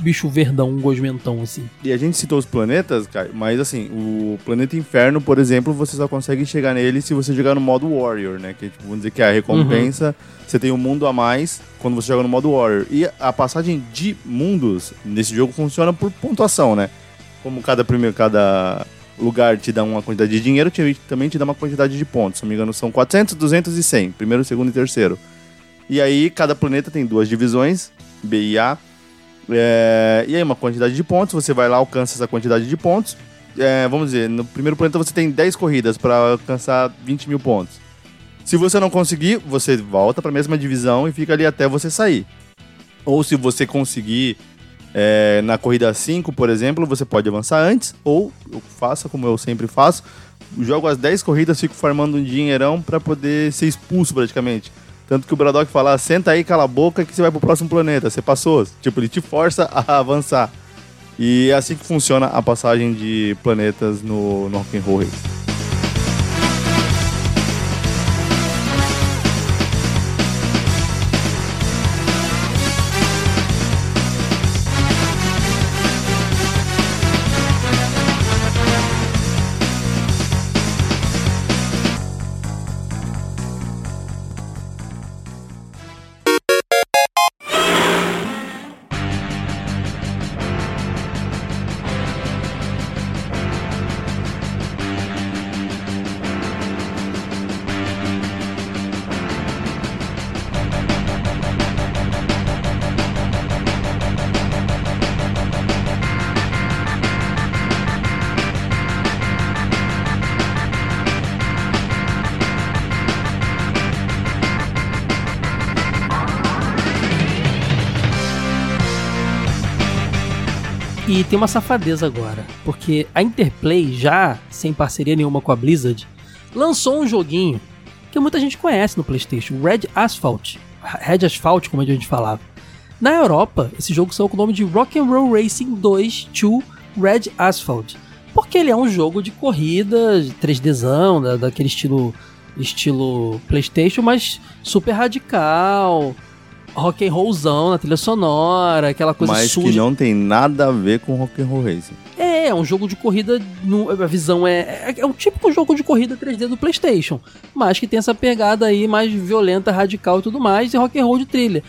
bicho verdão, um gosmentão, assim.
E a gente citou os planetas, cara, mas assim, o planeta Inferno, por exemplo, você só consegue chegar nele se você jogar no modo Warrior, né? Que tipo, vamos dizer que é a recompensa, você tem um mundo a mais quando você joga no modo Warrior. E a passagem de mundos nesse jogo funciona por pontuação, né? Como cada primeiro, cada lugar te dá uma quantidade de dinheiro, te- também te dá uma quantidade de pontos. Se não me engano, são 400, 200 e 100. Primeiro, segundo e terceiro. E aí, cada planeta tem duas divisões, B e A. É, e aí, uma quantidade de pontos, você vai lá, alcança essa quantidade de pontos. É, vamos dizer, no primeiro planeta você tem 10 corridas para alcançar 20 mil pontos. Se você não conseguir, você volta para a mesma divisão e fica ali até você sair. Ou se você conseguir é, na corrida 5, por exemplo, você pode avançar antes, ou faça como eu sempre faço, jogo as 10 corridas, fico farmando um dinheirão para poder ser expulso praticamente. Tanto que o Braddock fala, "Ah, senta aí, cala a boca que você vai pro próximo planeta, você passou. Tipo, ele te força a avançar. E é assim que funciona a passagem de planetas no, no Rock'n'Roll Race.
E tem uma safadeza agora, porque a Interplay, já sem parceria nenhuma com a Blizzard, lançou um joguinho que muita gente conhece no PlayStation, Red Asphalt. Red Asphalt, como a gente falava. Na Europa, esse jogo saiu com o nome de Rock'n'Roll Racing 2 2 Red Asphalt. Porque ele é um jogo de corrida, de 3Dzão, da, daquele estilo, estilo PlayStation, mas super radical, rock and rollzão na trilha sonora, aquela coisa
Mas
suja.
que não tem nada a ver com Rock'n'Roll Racing.
É, é um jogo de corrida. no- a visão é, é. É um típico jogo de corrida 3D do PlayStation. Mas que tem essa pegada aí mais violenta, radical e tudo mais, e rock and roll de trilha.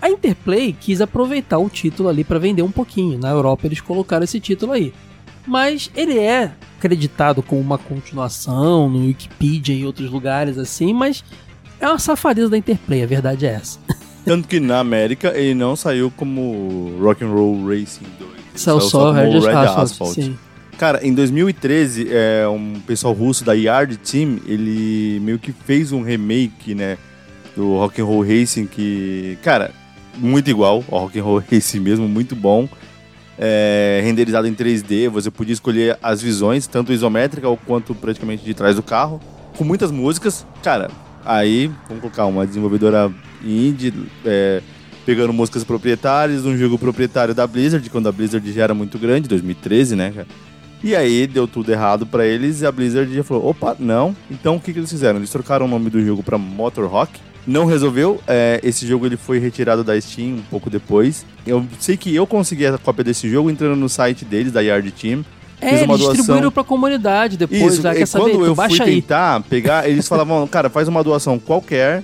A- Interplay quis aproveitar o título ali pra vender um pouquinho. Na Europa eles colocaram esse título aí. Mas ele é acreditado como uma continuação no Wikipedia e outros lugares assim, mas é uma safadeza da Interplay, a verdade é essa.
Tanto que na América ele não saiu como Rock'n'Roll Racing 2. Ele
Saiu só
como
Red
Red
Asphalt.
Asphalt.
Sim.
Cara, em 2013, é, um pessoal russo da Yard Team, ele meio que fez um remake, né, do Rock'n'Roll Racing que, cara, muito igual ao Rock'n'Roll Racing mesmo, muito bom. É, renderizado em 3D, você podia escolher as visões, tanto isométrica quanto praticamente de trás do carro, com muitas músicas. Cara, aí, vamos colocar uma desenvolvedora indie, é, pegando músicas proprietárias, um jogo proprietário da Blizzard, quando a Blizzard já era muito grande, 2013, né, cara? E aí deu tudo errado pra eles e a Blizzard já falou: opa, não. Então o que, que eles fizeram? Eles trocaram o nome do jogo pra Motor Rock. Não resolveu. é, esse jogo ele foi retirado da Steam um pouco depois. Eu sei que eu consegui a cópia desse jogo entrando no site deles, da Yard Team.
É,
Fiz uma
eles distribuíram
doação.
pra comunidade depois.
Isso, e
quer saber?
quando
Tu
eu fui
aí.
tentar pegar, eles falavam, cara, faz uma doação qualquer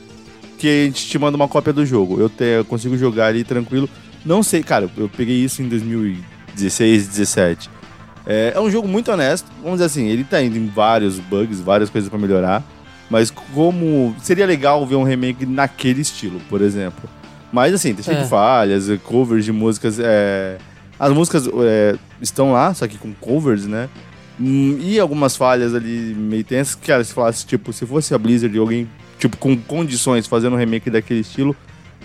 que a gente te manda uma cópia do jogo. Eu, te- eu consigo jogar ali tranquilo. Não sei, cara, eu peguei isso em 2016, 17. É, é um jogo muito honesto. Vamos dizer assim, ele tá indo em vários bugs, várias coisas pra melhorar. Mas como. Seria legal ver um remake naquele estilo, por exemplo. Mas assim, tem cheio
É.
de falhas, covers de músicas. é, As músicas é, estão lá, só que com covers, né? Hum, E algumas falhas ali meio tensas. Cara, se falasse, tipo, se fosse a Blizzard e alguém, tipo, com condições fazendo um remake daquele estilo,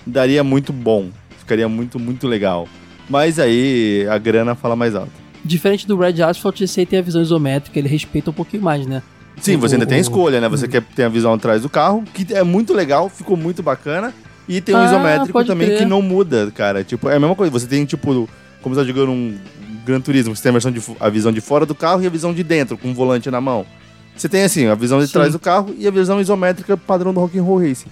daria muito bom. Ficaria muito, muito legal. Mas aí a grana fala mais alto.
Diferente do Red Asphalt, esse aí tem a visão isométrica, ele respeita um pouquinho mais, né?
Sim, você ainda tem a
O-
escolha, né? Você quer ter a visão atrás do carro, que é muito legal, ficou muito bacana. E tem um
Ah,
isométrico também
crer.
que não muda, cara. Tipo, é a mesma coisa. Você tem, tipo, como você tá jogando um Gran Turismo, você tem a, versão de, a visão de fora do carro e a visão de dentro, com o volante na mão. Você tem, assim, a visão de
Sim.
trás do carro e a visão isométrica padrão do Rock'n'Roll Racing.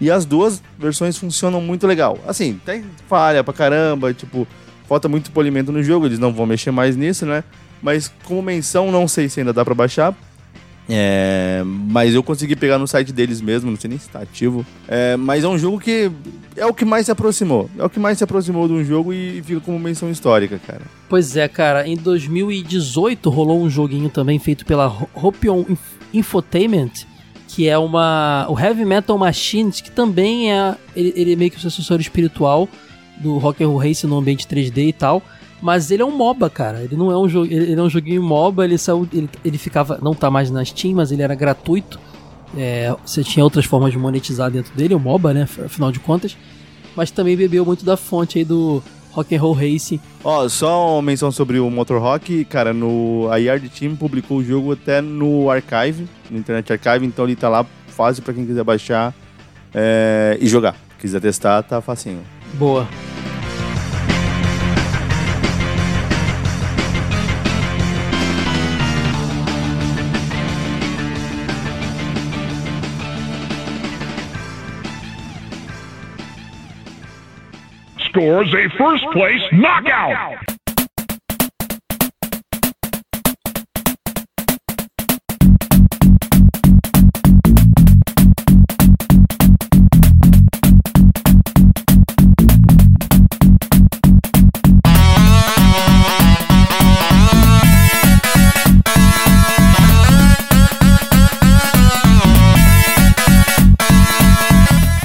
E as duas versões funcionam muito legal. Assim, tem falha pra caramba, tipo, falta muito polimento no jogo, eles não vão mexer mais nisso, né? Mas como menção, não sei se ainda dá pra baixar. É, mas eu consegui pegar no site deles mesmo, não sei nem se tá ativo. É, mas é um jogo que é o que mais se aproximou. É o que mais se aproximou de um jogo e fica como menção histórica, cara.
Pois é, cara. Em 2018 rolou um joguinho também feito pela Hopion Infotainment, que é uma o Heavy Metal Machines, que também é ele, ele é meio que o sucessor espiritual do Rock and Roll Race no ambiente 3D e tal. Mas ele é um MOBA, cara. Ele não é um jogo. Ele, é um joguinho MOBA, ele saiu. Ele, ele ficava. Não tá mais na Steam, mas ele era gratuito. É, você tinha outras formas de monetizar dentro dele, o MOBA, né? Afinal de contas. Mas também bebeu muito da fonte aí do Rock and Roll Racing.
Ó, só uma menção sobre o Motor Rock, cara, no a Yard Team publicou o jogo até no Archive, no Internet Archive, então ele tá lá fácil para quem quiser baixar é, e jogar. Quiser testar, tá facinho.
Boa.
Scores a first place knockout.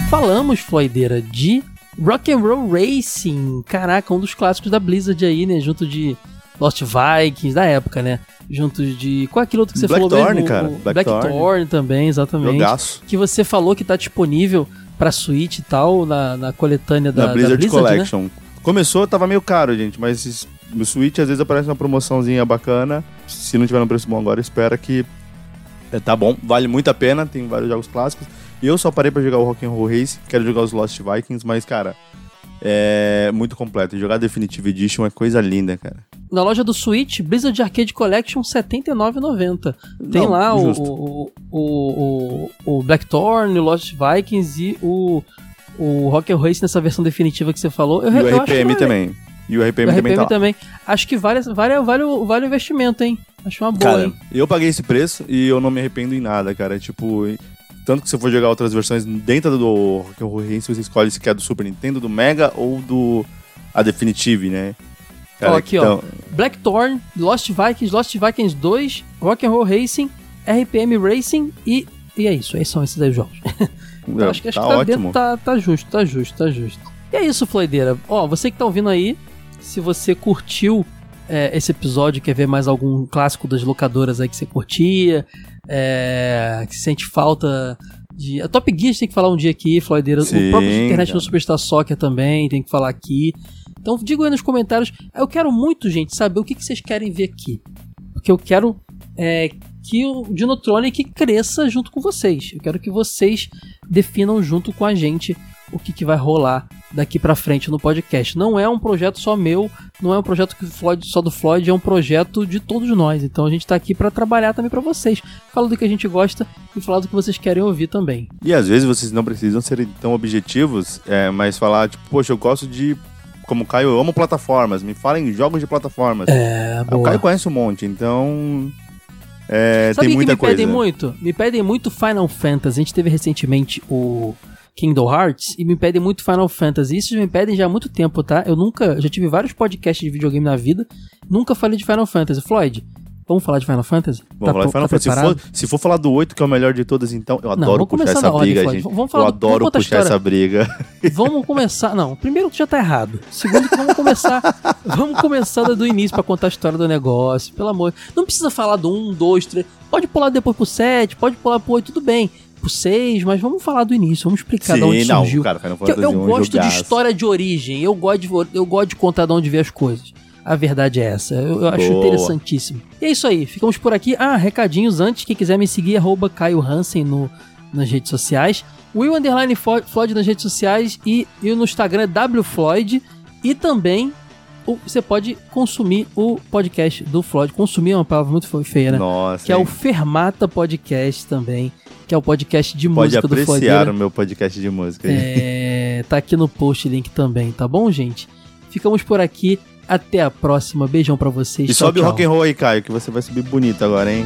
Falamos, Floideira, de Rock and Roll Racing, caraca, um dos clássicos da Blizzard aí, né? Junto de Lost Vikings da época, né? Junto de. Qual é aquele outro que você
Black
falou
Thorn,
mesmo?
cara.
O
Black
também, exatamente.
Jogaço.
Que você falou que tá disponível pra Switch e tal, na, na coletânea da,
Na Blizzard,
da Blizzard né?
Collection. Começou, tava meio caro, gente, mas no Switch às vezes aparece uma promoçãozinha bacana. Se não tiver no preço bom agora, espera que é, tá bom. Vale muito a pena, tem vários jogos clássicos. Eu só parei pra jogar o Rock and Roll Race, quero jogar os Lost Vikings, mas cara, é muito completo. Jogar Definitive Edition é coisa linda, cara.
Na loja do Switch, Blizzard Arcade Collection R$ 79,90. Tem
Não,
lá o, o, o, o, Blackthorn, o Lost Vikings e o, o Rock and Race nessa versão definitiva que você falou. Eu,
E o
eu acho que
RPM também. E o RPM,
O
também tá
também. Acho que vale, vale, vale, o- vale o investimento, hein? Acho uma boa,
Cara,
hein?
eu paguei esse preço e eu não me arrependo em nada, cara. Tipo, tanto que se você for jogar outras versões dentro do Rock and Roll Race, você escolhe se quer do Super Nintendo, do Mega ou do a Definitive, né?
Ó, aqui, ó.
então,
Blackthorn, Lost Vikings, Lost Vikings 2, Rock and Roll Racing, RPM Racing e, e é isso. Esses são esses aí os jogos.
É,
acho que, acho
tá
que tá,
ótimo.
dentro, tá, tá justo, tá justo, tá justo. E é isso, Floideira. Ó, você que tá ouvindo aí, se você curtiu é, esse episódio, quer ver mais algum clássico das locadoras aí que você curtia, é, que sente falta de. A Top Gear a gente tem que falar um dia aqui, Floideira.
Sim,
o próprio internet
cara.
do Superstar Soccer também tem que falar aqui. Então digam aí nos comentários. Eu quero muito, gente, saber o que, que vocês querem ver aqui. Porque eu quero é, que o Dinotronic cresça junto com vocês. Eu quero que vocês definam junto com a gente o que, que vai rolar daqui pra frente no podcast. Não é um projeto só meu, não é um projeto que Floyd, só do Floyd, é um projeto de todos nós. Então a gente tá aqui pra trabalhar também pra vocês. Falar do que a gente gosta e falar do que vocês querem ouvir também.
E às vezes vocês não precisam ser tão objetivos, é, mas falar, tipo, poxa, eu gosto de. Como o Caio, eu amo plataformas. Me falem jogos de plataformas.
É,
o Caio conhece um monte, então. é,
Sabe
tem
que
muita
me
coisa.
pedem muito? Me pedem muito Final Fantasy. A gente teve recentemente o Kingdom Hearts e me pedem muito Final Fantasy. Isso me pedem já há muito tempo, tá? Eu nunca. Já tive vários podcasts de videogame na vida. Nunca falei de Final Fantasy. Floyd, vamos falar de Final Fantasy?
Vamos falar de Final Fantasy. se, for, se for falar do 8, que é o melhor de todas, então. Eu
Não,
adoro
vamos
puxar essa
ordem,
briga,
Floyd.
gente.
Vamos falar
eu
do-
adoro puxar essa briga.
Vamos começar. Não, primeiro que já tá errado. Segundo que vamos começar. vamos começar do início pra contar a história do negócio. Pelo amor. Não precisa falar do 1, 2, 3. Pode pular depois pro 7, pode pular pro 8, tudo bem. Pro 6, mas vamos falar do início, vamos explicar de onde
Sim, não,
surgiu.
cara, Final Fantasy
eu, eu
um
gosto de
jogaço.
história de origem. Eu gosto de, eu gosto de contar de onde veio as coisas. A verdade é essa. Eu, eu acho interessantíssimo. E é isso aí. Ficamos por aqui. Ah, recadinhos antes. Quem quiser me seguir, arroba Caio Hansen no, nas redes sociais. Will Underline Flo- Floyd nas redes sociais. E, e no Instagram é WFloyd. E também o- você pode consumir o podcast do Floyd. Consumir é uma palavra muito feia, né?
Nossa.
Que é o
hein?
Fermata Podcast também. Que é o podcast de
Pode
música do Floyd.
apreciar o meu podcast de música.
É, tá aqui no post o link também, tá bom, gente? Ficamos por aqui. Até a próxima. Beijão pra vocês.
E
Tchau,
sobe o
tchau.
rock and roll aí, Caio, que você vai subir bonito agora, hein?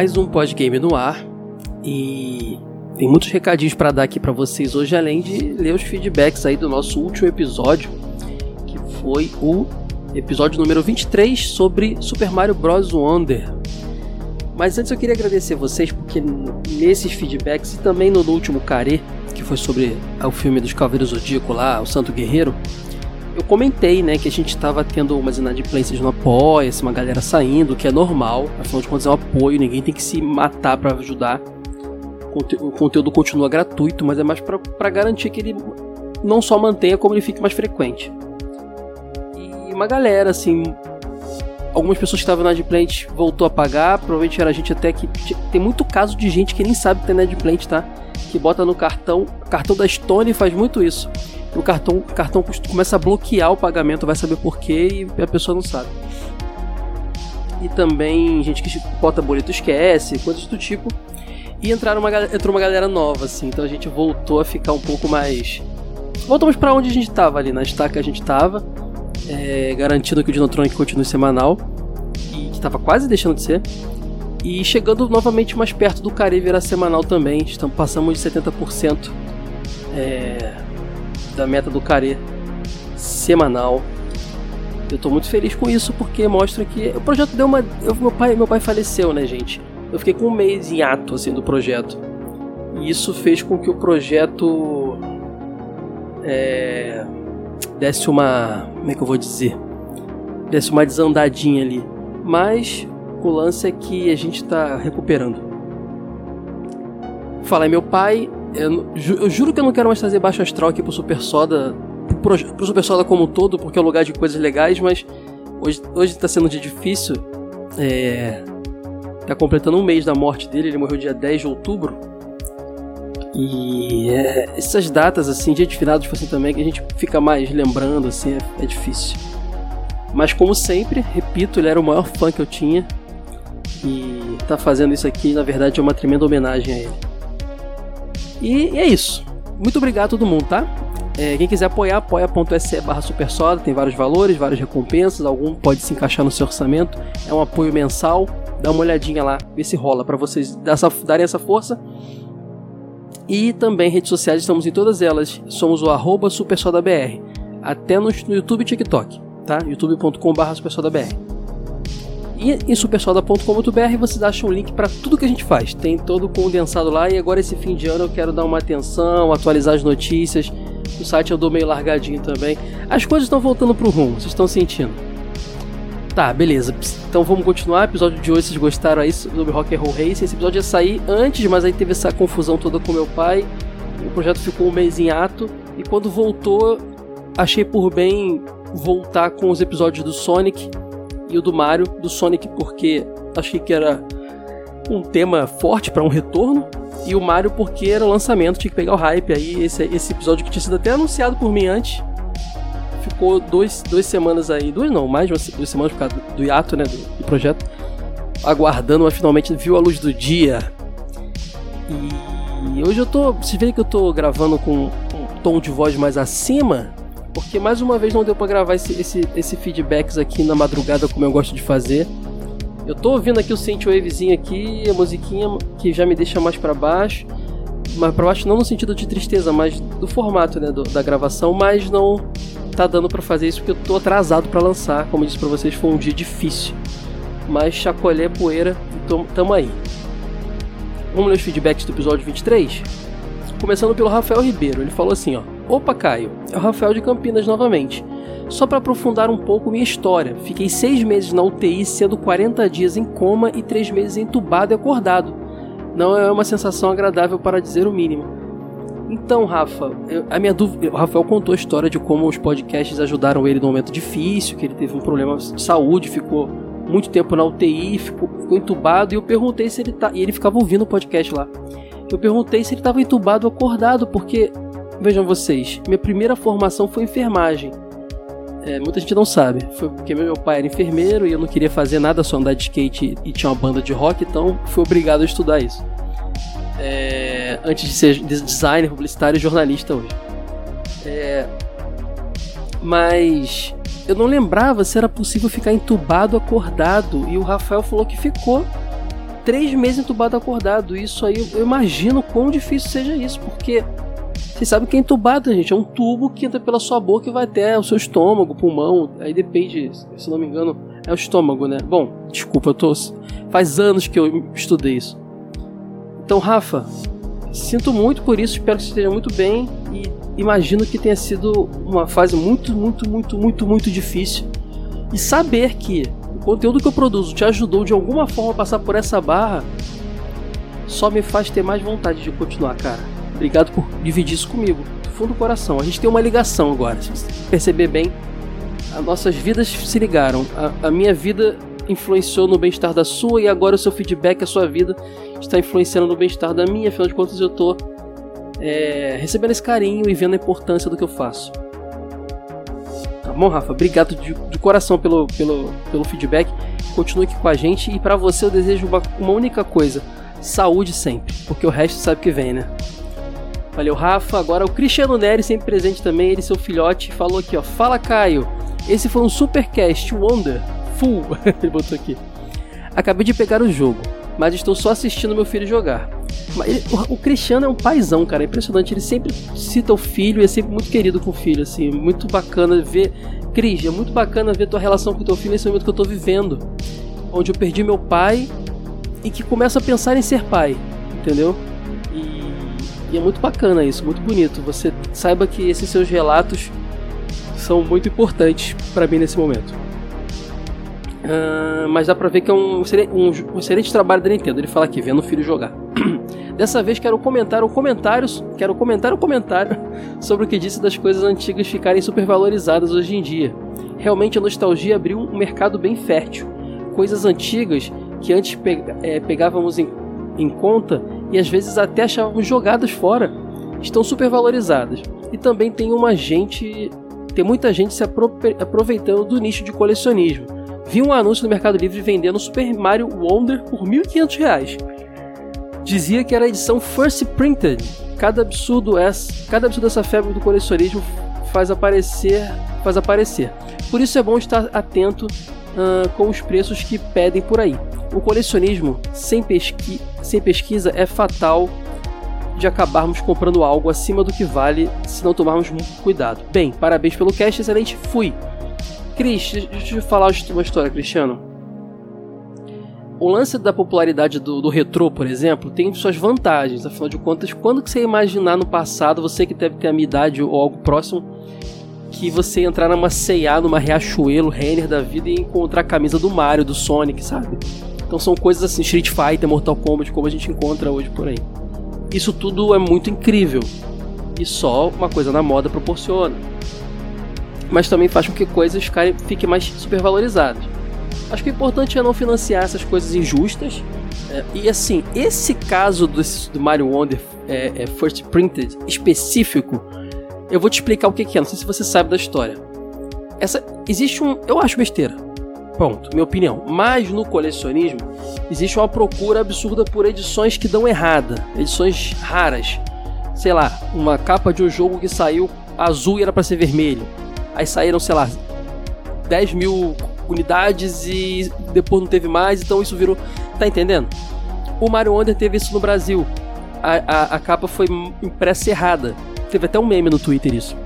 mais um Podgame no ar e tem muitos recadinhos para dar aqui para vocês hoje, além de ler os feedbacks aí do nosso último episódio, que foi o episódio número 23 sobre Super Mario Bros. Wonder. Mas antes eu queria agradecer vocês porque nesses feedbacks e também no último Carê, que foi sobre o filme dos Cavaleiros Zodíaco lá, o Santo Guerreiro, comentei, né, que a gente tava tendo umas inadimplências no apoia uma galera saindo, que é normal, afinal de contas é um apoio, ninguém tem que se matar para ajudar. O conteúdo continua gratuito, mas é mais para garantir que ele não só mantenha, como ele fique mais frequente. E uma galera, assim, algumas pessoas que estavam na Adplant voltou a pagar, provavelmente era gente até que. Tem muito caso de gente que nem sabe que tem na Adplant, tá? Que bota no cartão. cartão da Stone faz muito isso o cartão, o cartão começa a bloquear o pagamento, vai saber porquê e a pessoa não sabe. E também gente que bota boleto esquece, coisas do tipo. E entraram uma, entrou uma galera nova, assim, então a gente voltou a ficar um pouco mais. Voltamos para onde a gente tava ali, na estaca a gente tava, é, garantindo que o Dinotronic continue semanal, e que tava quase deixando de ser. E chegando novamente mais perto do Care virar semanal também, estamos, passamos de 70%. É, da meta do Care semanal. Eu tô muito feliz com isso porque mostra que o projeto deu uma. Eu, meu, pai, meu pai faleceu, né, gente? Eu fiquei com um mês em ato assim, do projeto. E isso fez com que o projeto é, desse uma. Como é que eu vou dizer? Desse uma desandadinha ali. Mas o lance é que a gente tá recuperando. Falar meu pai, eu, eu, juro que eu não quero mais trazer baixo astral aqui pro Super Soda, pro, pro Super Soda como um todo, porque é um lugar de coisas legais, mas hoje, hoje tá sendo um dia difícil. É, tá completando um mês da morte dele, ele morreu dia 10 de outubro. E é, essas datas, assim, dia de finados tipo assim também, que a gente fica mais lembrando, assim, é, é difícil. Mas como sempre, repito, ele era o maior fã que eu tinha. E tá fazendo isso aqui, na verdade, é uma tremenda homenagem a ele. E, é isso. Muito obrigado a todo mundo, tá? É, quem quiser apoiar, apoia.se barra supersoda, tem vários valores, várias recompensas, algum pode se encaixar no seu orçamento. É um apoio mensal, dá uma olhadinha lá, vê se rola para vocês darem essa força. E também redes sociais, estamos em todas elas. Somos o arroba supersodabr. Até no, no YouTube e TikTok, tá? youtube.com barra supersodabr. E em supersoda.com.br vocês acham o link para tudo que a gente faz. Tem todo condensado lá e agora esse fim de ano eu quero dar uma atenção, atualizar as notícias. O site eu dou meio largadinho também. As coisas estão voltando pro rumo, vocês estão sentindo. Tá, beleza. Então vamos continuar. Episódio de hoje, vocês gostaram aí sobre Rock and Roll Race. Esse episódio ia sair antes, mas aí teve essa confusão toda com meu pai. O projeto ficou um mês em ato. E quando voltou, achei por bem voltar com os episódios do Sonic e o do Mario, do Sonic, porque achei que era um tema forte para um retorno. E o Mario porque era o lançamento, tinha que pegar o hype. Aí esse, esse episódio que tinha sido até anunciado por mim antes, ficou dois, duas semanas aí, duas não, mais de duas semanas por causa do, do hiato, né, do, do, projeto, aguardando, mas finalmente viu a luz do dia. E hoje eu tô, vocês veem que eu tô gravando com um tom de voz mais acima, porque mais uma vez não deu para gravar esse, esse, esse feedbacks aqui na madrugada como eu gosto de fazer. Eu tô ouvindo aqui o Synthwavezinho aqui, a musiquinha que já me deixa mais para baixo. Mas para baixo não no sentido de tristeza, mas do formato, né, do, da gravação, mas não tá dando para fazer isso porque eu tô atrasado para lançar. Como eu disse para vocês, foi um dia difícil. Mas chacolé poeira e tamo aí. Vamos ler os feedbacks do episódio 23? Começando pelo Rafael Ribeiro, ele falou assim, ó: "Opa, Caio, é o Rafael de Campinas novamente. Só para aprofundar um pouco minha história, fiquei seis meses na UTI, sendo 40 dias em coma e três meses entubado e acordado. Não é uma sensação agradável para dizer o mínimo. Então, Rafa, eu, a minha dúvida, o Rafael contou a história de como os podcasts ajudaram ele num momento difícil, que ele teve um problema de saúde, ficou muito tempo na UTI, ficou, ficou entubado, e eu perguntei se ele tá, e ele ficava ouvindo o podcast lá. Eu perguntei se ele estava entubado ou acordado, porque vejam vocês, minha primeira formação foi enfermagem. É, muita gente não sabe. Foi porque meu pai era enfermeiro e eu não queria fazer nada, só andar de skate e tinha uma banda de rock, então fui obrigado a estudar isso. É, antes de ser designer, publicitário e jornalista hoje. É, mas eu não lembrava se era possível ficar entubado acordado. E o Rafael falou que ficou três meses entubado acordado. Isso aí eu imagino quão difícil seja isso, porque você sabe que é entubado, gente. É um tubo que entra pela sua boca e vai até o seu estômago, pulmão. Aí depende, se não me engano, é o estômago, né? Bom, desculpa, eu tô. Faz anos que eu estudei isso. Então, Rafa, sinto muito por isso, espero que você esteja muito bem e imagino que tenha sido uma fase muito, muito, muito, muito, muito difícil. E saber que o conteúdo que eu produzo te ajudou de alguma forma a passar por essa barra só me faz ter mais vontade de continuar, cara. Obrigado por dividir isso comigo, do fundo do coração. A gente tem uma ligação agora, se você perceber bem. As nossas vidas se ligaram. A, a minha vida influenciou no bem-estar da sua e agora o seu feedback, a sua vida, está influenciando no bem-estar da minha. Afinal de contas, eu estou é, recebendo esse carinho e vendo a importância do que eu faço. Tá bom, Rafa? Obrigado de, de coração pelo, pelo, pelo feedback. Continue aqui com a gente e para você eu desejo uma, uma única coisa: saúde sempre, porque o resto sabe que vem, né? Valeu, Rafa. Agora o Cristiano Neri, sempre presente também, ele, seu filhote, falou aqui, ó. Fala, Caio. Esse foi um Supercast Wonder Full. ele botou aqui. Acabei de pegar o jogo, mas estou só assistindo meu filho jogar. Ele, o, o, Cristiano é um paizão, cara. É impressionante. Ele sempre cita o filho e é sempre muito querido com o filho, assim. Muito bacana ver. Cris, é muito bacana ver tua relação com o teu filho nesse momento que eu tô vivendo. Onde eu perdi meu pai e que começo a pensar em ser pai, entendeu? E é muito bacana isso, muito bonito. Você saiba que esses seus relatos são muito importantes para mim nesse momento. Uh, mas dá pra ver que é um, um, um, excelente trabalho da Nintendo. Ele fala aqui, vendo o filho jogar. Dessa vez quero comentar um comentário, quero comentar um comentário sobre o que disse das coisas antigas ficarem supervalorizadas hoje em dia. Realmente a nostalgia abriu um mercado bem fértil. Coisas antigas que antes pe é, pegávamos em, em conta e às vezes até achávamos jogadas fora, estão supervalorizadas. E também tem uma gente, tem muita gente se aproveitando do nicho de colecionismo. Vi um anúncio no Mercado Livre vendendo Super Mario Wonder por R$ 1.500. Dizia que era a edição First Printed. Cada absurdo essa, cada absurdo dessa febre do colecionismo faz aparecer, faz aparecer. Por isso é bom estar atento uh, com os preços que pedem por aí. O colecionismo sem, pesqui sem pesquisa é fatal de acabarmos comprando algo acima do que vale se não tomarmos muito cuidado. Bem, parabéns pelo cast, excelente, fui. Cris, deixa eu falar uma história, Cristiano. O lance da popularidade do, do retrô, por exemplo, tem suas vantagens. Afinal de contas, quando que você imaginar no passado, você que deve ter a minha idade ou algo próximo, que você entrar numa C&A, numa Riachuelo, Renner da vida e encontrar a camisa do Mario, do Sonic, sabe? Então são coisas assim, Street Fighter, Mortal Kombat, como a gente encontra hoje por aí. Isso tudo é muito incrível. E só uma coisa na moda proporciona. Mas também faz com que coisas fiquem mais supervalorizadas. Acho que o importante é não financiar essas coisas injustas. É, e assim, esse caso do, do Mario Wonder é, é First Printed específico, eu vou te explicar o que, é. Não sei se você sabe da história. Essa existe um, eu acho besteira Ponto, minha opinião. Mas no colecionismo existe uma procura absurda por edições que dão errada, edições raras. sei lá, uma capa de um jogo que saiu azul e era para ser vermelho. Aí saíram, sei lá, 10 mil unidades e depois não teve mais, então isso virou. Tá entendendo? O Mario Wonder teve isso no Brasil. A, a, a capa foi impressa errada. Teve até um meme no Twitter isso.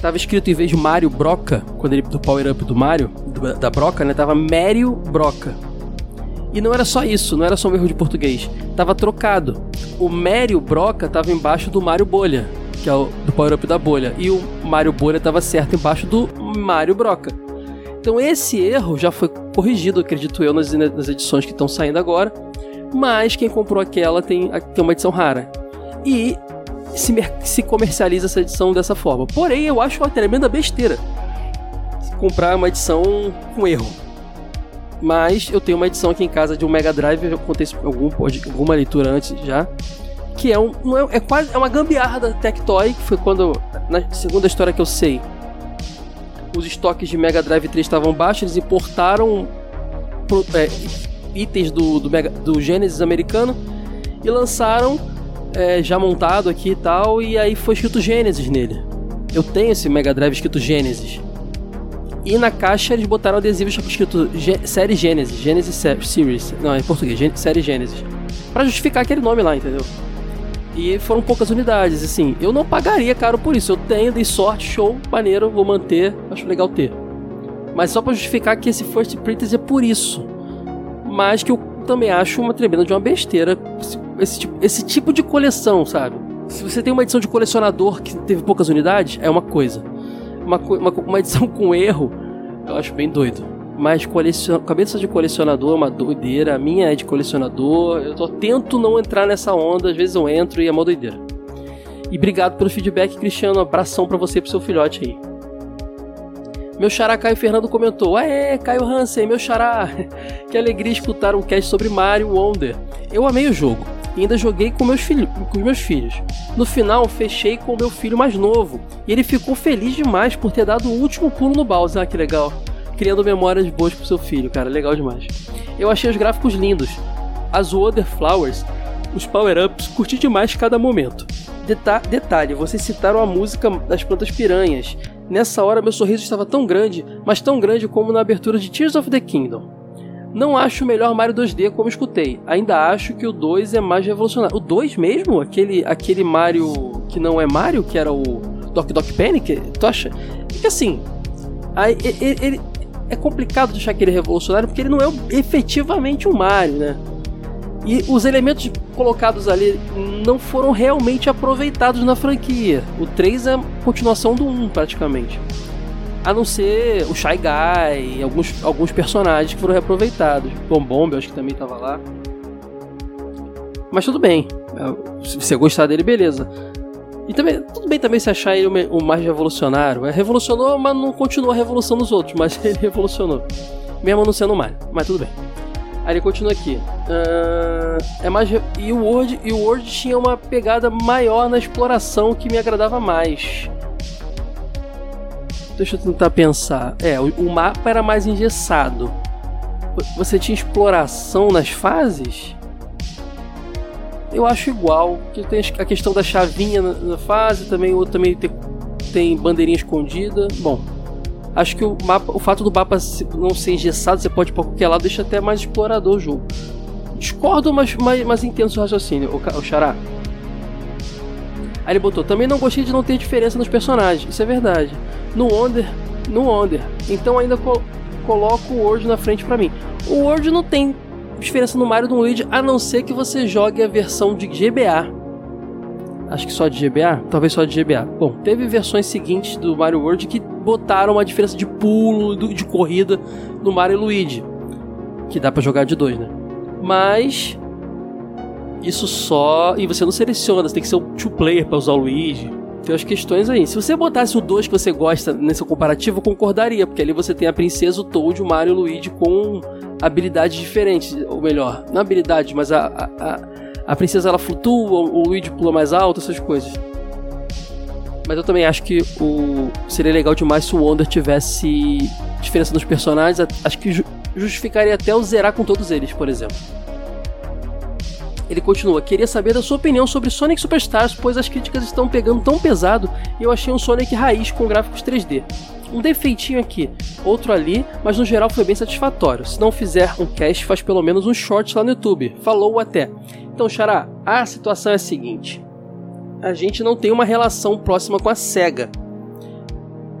Tava escrito em vez de Mario Broca, quando ele do Power Up do Mario, do, da Broca, né? Tava Mario Broca. E não era só isso, não era só um erro de português. Tava trocado. O Mario Broca tava embaixo do Mario Bolha, que é o do Power Up da Bolha. E o Mario Bolha tava certo embaixo do Mario Broca. Então esse erro já foi corrigido, acredito eu, nas, nas edições que estão saindo agora. Mas quem comprou aquela tem, tem uma edição rara. E se, se comercializa essa edição dessa forma. Porém, eu acho uma tremenda besteira comprar uma edição com erro. Mas eu tenho uma edição aqui em casa de um Mega Drive, eu contei algum, alguma leitura antes já. Que é um. É, é, quase. É uma gambiarra da Tectoy, que foi quando. Na segunda história que eu sei. Os estoques de Mega Drive 3 estavam baixos, eles importaram é, itens do, do, Mega, do Genesis americano e lançaram é, já montado aqui e tal, e aí foi escrito Genesis nele. Eu tenho esse Mega Drive escrito Genesis. E na caixa eles botaram adesivo escrito Série Genesis, Genesis Series, não, é em português, Série Genesis. Pra justificar aquele nome lá, entendeu? E foram poucas unidades, assim. Eu não pagaria caro por isso. Eu tenho, dei sorte, show, maneiro, vou manter, acho legal ter. Mas só para justificar que esse First Printers é por isso. Mas que eu também acho uma tremenda de uma besteira esse tipo, esse tipo de coleção, sabe? Se você tem uma edição de colecionador que teve poucas unidades, é uma coisa. Uma, uma, uma edição com erro, eu acho bem doido. Mas colecion... cabeça de colecionador é uma doideira. A minha é de colecionador. Eu tô, tento não entrar nessa onda. Às vezes eu entro e é uma doideira. E obrigado pelo feedback, Cristiano. Abração para você e pro seu filhote aí. Meu xará Caio Fernando comentou: Aê, Caio Hansen, meu xará! que alegria escutar um cast sobre Mario Wonder. Eu amei o jogo e ainda joguei com meus, filho, com meus filhos. No final, fechei com o meu filho mais novo e ele ficou feliz demais por ter dado o último pulo no Bowser. Ah, que legal! Criando memórias boas pro seu filho, cara, legal demais. Eu achei os gráficos lindos. As Wonder Flowers, os power-ups, curti demais cada momento. Deta detalhe, vocês citaram a música das plantas piranhas. Nessa hora meu sorriso estava tão grande, mas tão grande como na abertura de Tears of the Kingdom. Não acho o melhor Mario 2D como escutei. Ainda acho que o 2 é mais revolucionário. O 2 mesmo? Aquele, aquele Mario que não é Mario, que era o Doc Doc Panic? Tu acha? Porque assim, aí, ele, ele, é complicado de achar que ele é revolucionário porque ele não é efetivamente um Mario, né? E os elementos colocados ali não foram realmente aproveitados na franquia. O 3 é a continuação do 1, praticamente. A não ser o Shy Guy e alguns, alguns personagens que foram reaproveitados. Bombom, acho que também tava lá. Mas tudo bem. É, se você gostar dele, beleza. E também, tudo bem também se achar ele o mais revolucionário. É, revolucionou, mas não continua a revolução nos outros. Mas ele revolucionou. Mesmo não sendo Mario. Mas tudo bem. Aí ele continua aqui. Uh, é mais e o Word e o Word tinha uma pegada maior na exploração que me agradava mais. Deixa eu tentar pensar. É, o, o mapa era mais engessado. Você tinha exploração nas fases? Eu acho igual. Que tem a questão da chavinha na, na fase, também o outro também tem, tem bandeirinha escondida. Bom, acho que o mapa, o fato do mapa não ser engessado, você pode ir pra qualquer lado, deixa até mais explorador o jogo. Discordo, mas, mas, mas entendo seu raciocínio, o, o Xará. Aí ele botou, também não gostei de não ter diferença nos personagens, isso é verdade no Wonder, no Wonder. Então ainda co coloco o Word na frente para mim. O Word não tem diferença no Mario do Luigi, a não ser que você jogue a versão de GBA. Acho que só de GBA? Talvez só de GBA. Bom, teve versões seguintes do Mario World que botaram uma diferença de pulo, de corrida no Mario Luigi. Que dá para jogar de dois, né? Mas. Isso só. E você não seleciona, você tem que ser um two player para usar o Luigi tem as questões aí. Se você botasse o 2 que você gosta nesse comparativo, eu concordaria, porque ali você tem a princesa, o Toad, o Mario e o Luigi com habilidades diferentes, ou melhor, não habilidades, mas a, a, a princesa ela flutua, o Luigi pula mais alto, essas coisas. Mas eu também acho que o seria legal demais se o Wonder tivesse diferença nos personagens. Acho que justificaria até o zerar com todos eles, por exemplo. Ele continua: Queria saber da sua opinião sobre Sonic Superstars, pois as críticas estão pegando tão pesado e eu achei um Sonic raiz com gráficos 3D. Um defeitinho aqui, outro ali, mas no geral foi bem satisfatório. Se não fizer um cast, faz pelo menos um short lá no YouTube. Falou até. Então, Xará, a situação é a seguinte: a gente não tem uma relação próxima com a SEGA.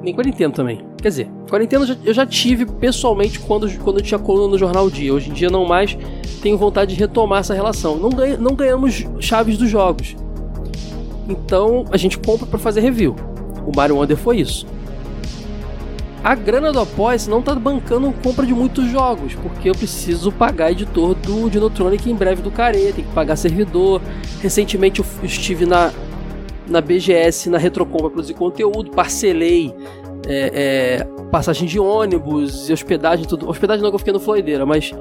Nem com a Nintendo também. Quer dizer, com a Nintendo eu já tive pessoalmente quando, quando eu tinha coluna no Jornal Dia. Hoje em dia não mais tenho vontade de retomar essa relação. Não, ganha, não ganhamos chaves dos jogos. Então a gente compra para fazer review. O Mario Wonder foi isso. A grana do apoia não tá bancando compra de muitos jogos, porque eu preciso pagar editor do Dinotronic em breve do Care, tem que pagar servidor. Recentemente eu estive na, na BGS, na Retrocom para produzir conteúdo, parcelei é, é, passagem de ônibus e hospedagem, tudo. Hospedagem não que eu fiquei no Floideira, mas.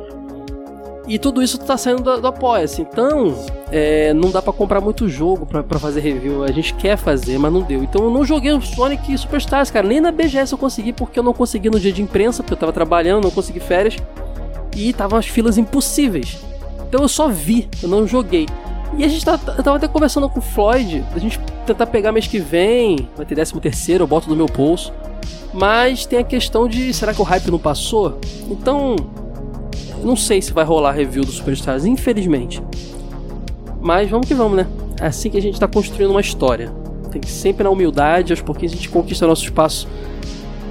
E tudo isso tá saindo do, do Apoia-se. Então, é, não dá para comprar muito jogo para fazer review. A gente quer fazer, mas não deu. Então eu não joguei o Sonic Superstars, cara. Nem na BGS eu consegui, porque eu não consegui no dia de imprensa, porque eu tava trabalhando, não consegui férias. E tava as filas impossíveis. Então eu só vi, eu não joguei. E a gente tá, tava até conversando com o Floyd, a gente tentar pegar mês que vem, vai ter 13 terceiro, eu boto no meu bolso. Mas tem a questão de será que o hype não passou? Então, não sei se vai rolar review do Superstars, infelizmente. Mas vamos que vamos, né? É assim que a gente está construindo uma história. Tem que sempre na humildade, aos pouquinhos a gente conquista nosso espaço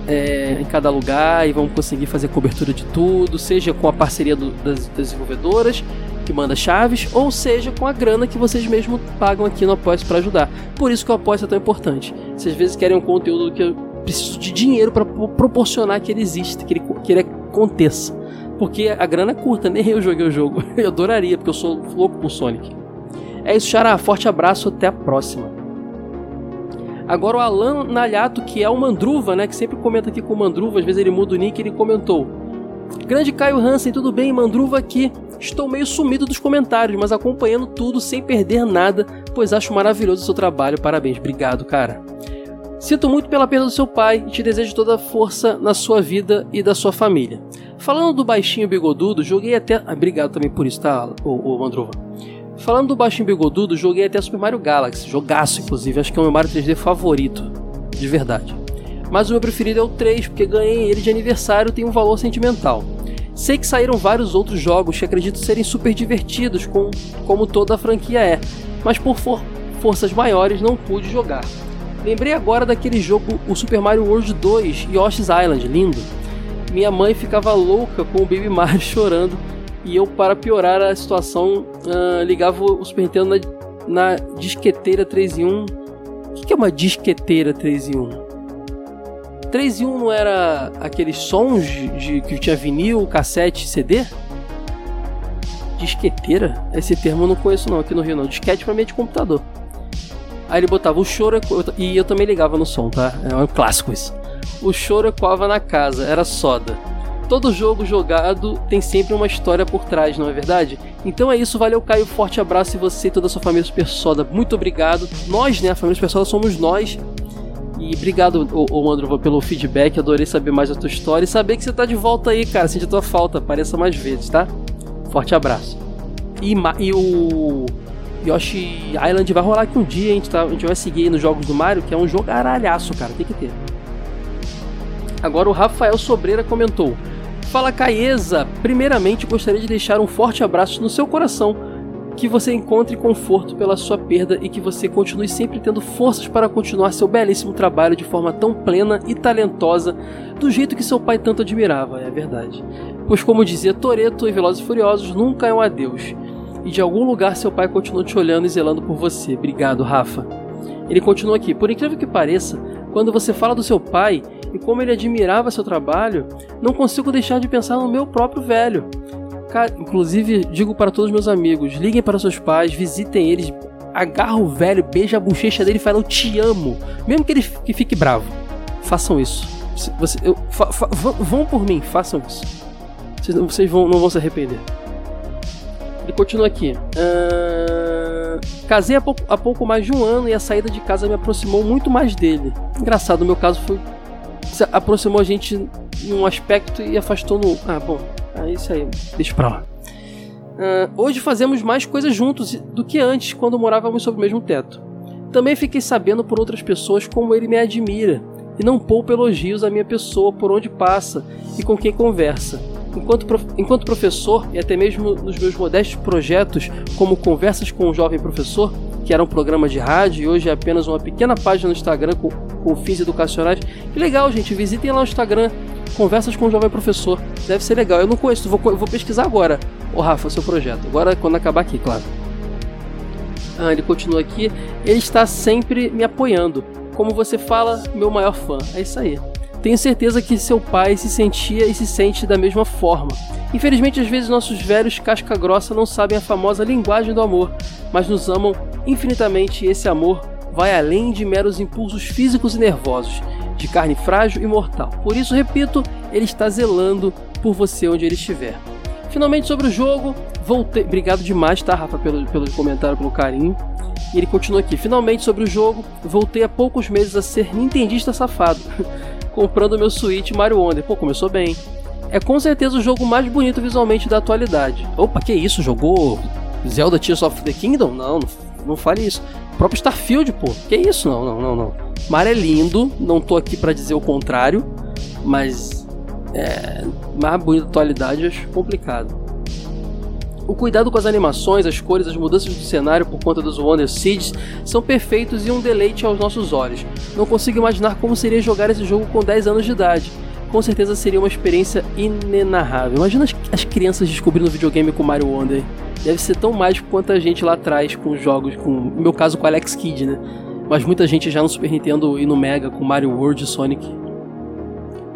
é, em cada lugar e vamos conseguir fazer cobertura de tudo, seja com a parceria do, das, desenvolvedoras que manda chaves, ou seja com a grana que vocês mesmos pagam aqui no Apoia para ajudar. Por isso que o Apoia é tão importante. Se às vezes querem um conteúdo que preciso de dinheiro para proporcionar que ele exista, que ele, que ele aconteça. Porque a grana é curta, nem eu joguei o jogo. Eu adoraria, porque eu sou louco por Sonic. É isso, Xará. Forte abraço, até a próxima. Agora o Alan Nalhato, que é o Mandruva, né? Que sempre comenta aqui com o Mandruva, às vezes ele muda o nick, ele comentou. Grande Caio Hansen, tudo bem? Mandruva aqui. Estou meio sumido dos comentários, mas acompanhando tudo sem perder nada, pois acho maravilhoso o seu trabalho. Parabéns, obrigado, cara. Sinto muito pela perda do seu pai e te desejo toda a força na sua vida e da sua família. Falando do baixinho bigodudo, joguei até. Ah, obrigado também por isso, tá, ô Mandrova. Falando do baixinho bigodudo, joguei até Super Mario Galaxy. Jogaço, inclusive. Acho que é o meu Mario 3D favorito. De verdade. Mas o meu preferido é o 3, porque ganhei ele de aniversário e tem um valor sentimental. Sei que saíram vários outros jogos que acredito serem super divertidos, com, como toda a franquia é, mas por for forças maiores não pude jogar. Lembrei agora daquele jogo, o Super Mario World 2 Yoshi's Island, lindo. Minha mãe ficava louca com o Baby Mario chorando e eu, para piorar a situação, uh, ligava o Super Nintendo na, na disqueteira 3 em 1. O que, é uma disqueteira 3 em 1? 3 em 1 não era aqueles sons de, de, que tinha vinil, cassete, CD? Disqueteira? Esse termo eu não conheço não, aqui no Rio não. Disquete pra mim é de computador. Aí ele botava o choro e eu também ligava no som, tá? É um clássico isso. O choro ecoava na casa, era soda. Todo jogo jogado tem sempre uma história por trás, não é verdade? Então é isso, valeu Caio, forte abraço e você e toda a sua família Super Soda, muito obrigado. Nós, né, a família Super Soda somos nós. E obrigado, ô, Mandrova, pelo feedback, adorei saber mais da tua história e saber que você tá de volta aí, cara, sente a tua falta, apareça mais vezes, tá? Forte abraço. E, e o Yoshi Island vai rolar aqui um dia, a gente, tá, a gente vai seguir nos jogos do Mario, que é um jogo aralhaço, cara, tem que ter. Agora o Rafael Sobreira comentou: Fala Caesa, primeiramente gostaria de deixar um forte abraço no seu coração, que você encontre conforto pela sua perda e que você continue sempre tendo forças para continuar seu belíssimo trabalho de forma tão plena e talentosa, do jeito que seu pai tanto admirava, é verdade. Pois como dizia Toreto e Velozes e Furiosos, nunca é um adeus e de algum lugar seu pai continua te olhando e zelando por você. Obrigado, Rafa. Ele continua aqui. Por incrível que pareça, quando você fala do seu pai e como ele admirava seu trabalho, não consigo deixar de pensar no meu próprio velho. Inclusive, digo para todos meus amigos: liguem para seus pais, visitem eles, agarra o velho, beija a bochecha dele e fala: Eu te amo. Mesmo que ele que fique bravo. Façam isso. Você, eu, fa, fa, vão por mim, façam isso. Vocês, vocês vão, não vão se arrepender. Ele continua aqui. Uh, casei há pouco, há pouco mais de um ano e a saída de casa me aproximou muito mais dele. Engraçado, no meu caso foi. Se aproximou a gente em um aspecto e afastou no. Ah, bom. É isso aí, deixa pra lá. Uh, hoje fazemos mais coisas juntos do que antes, quando morávamos sob o mesmo teto. Também fiquei sabendo por outras pessoas como ele me admira e não poupa elogios à minha pessoa por onde passa e com quem conversa. Enquanto, prof... Enquanto professor, e até mesmo nos meus modestos projetos, como Conversas com um Jovem Professor, que era um programa de rádio e hoje é apenas uma pequena página no Instagram com, com fins educacionais. Que legal, gente, visitem lá o Instagram, Conversas com um Jovem Professor. Deve ser legal. Eu não conheço, vou, vou pesquisar agora. Ô Rafa, seu projeto. Agora, quando acabar aqui, claro. Ah, ele continua aqui. Ele está sempre me apoiando. Como você fala, meu maior fã. É isso aí. Tenho certeza que seu pai se sentia e se sente da mesma forma. Infelizmente, às vezes nossos velhos casca grossa não sabem a famosa linguagem do amor, mas nos amam infinitamente e esse amor vai além de meros impulsos físicos e nervosos, de carne frágil e mortal. Por isso, repito, ele está zelando por você onde ele estiver. Finalmente sobre o jogo, voltei. Obrigado demais, tá, Rafa, pelo, pelo comentário, pelo carinho. E ele continua aqui. Finalmente sobre o jogo, voltei há poucos meses a ser nintendista safado. comprando meu Switch Mario Wonder. Pô, começou bem. É com certeza o jogo mais bonito visualmente da atualidade. Opa, que isso? Jogou Zelda Tears of the Kingdom? Não, não, não fale isso. O próprio Starfield, pô. Que isso? Não, não, não, não. Mario é lindo, não tô aqui para dizer o contrário, mas é, mais bonito da atualidade acho complicado. O cuidado com as animações, as cores, as mudanças do cenário por conta dos Wonder Seeds são perfeitos e um deleite aos nossos olhos. Não consigo imaginar como seria jogar esse jogo com 10 anos de idade. Com certeza seria uma experiência inenarrável. Imagina as, as crianças descobrindo videogame com Mario Wonder. Deve ser tão mágico quanto a gente lá atrás com jogos, com, no meu caso com Alex Kidd, né? Mas muita gente já no Super Nintendo e no Mega com Mario World e Sonic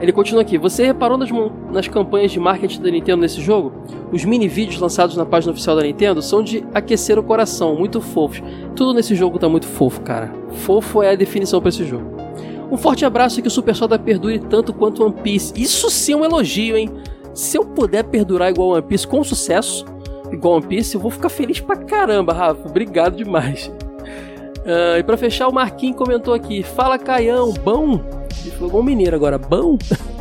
ele continua aqui. Você reparou nas, nas campanhas de marketing da Nintendo nesse jogo? Os mini vídeos lançados na página oficial da Nintendo são de aquecer o coração, muito fofos. Tudo nesse jogo tá muito fofo, cara. Fofo é a definição para esse jogo. Um forte abraço e que o Super Soda perdure tanto quanto One Piece. Isso sim é um elogio, hein? Se eu puder perdurar igual One Piece com sucesso, igual One Piece, eu vou ficar feliz pra caramba, Rafa. Obrigado demais. Uh, e para fechar, o Marquinhos comentou aqui: Fala Caião, bom? Ele falou mineiro agora, bom?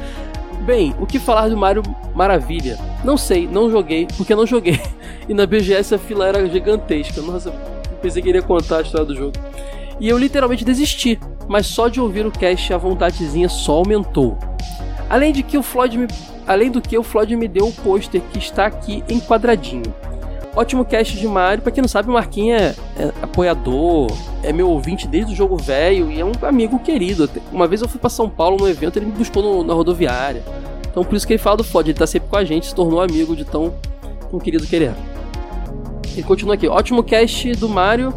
Bem, o que falar do Mario Maravilha? Não sei, não joguei, porque não joguei. E na BGS a fila era gigantesca. Nossa, pensei que iria contar a história do jogo. E eu literalmente desisti, mas só de ouvir o cast a vontadezinha só aumentou. Além de que o Floyd me, além do que o Floyd me deu o pôster que está aqui enquadradinho ótimo cast de Mario. Pra quem não sabe, o Marquinhos é, é apoiador, é meu ouvinte desde o jogo velho e é um amigo querido. Uma vez eu fui pra São Paulo no evento, ele me buscou no, na rodoviária. Então por isso que ele fala do Fod, ele tá sempre com a gente, se tornou amigo de tão, tão querido que ele é. Ele continua aqui, ótimo cast do Mario,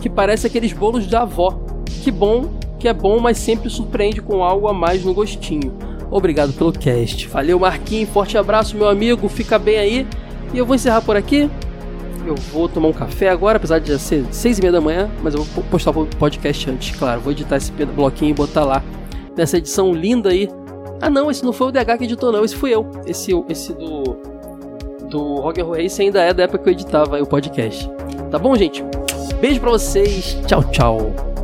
que parece aqueles bolos da avó. Que bom, que é bom, mas sempre surpreende com algo a mais no gostinho. Obrigado pelo cast. Valeu, Marquinhos. Forte abraço, meu amigo. Fica bem aí. E eu vou encerrar por aqui. Eu vou tomar um café agora, apesar de já ser seis e meia da manhã, mas eu vou postar o podcast antes, claro. Vou editar esse bloquinho e botar lá. Nessa edição linda aí. Ah não, esse não foi o DH que editou não, esse fui eu. Esse, esse do do Rock Race ainda é da época que eu editava o podcast. Tá bom, gente? Beijo pra vocês. Tchau, tchau.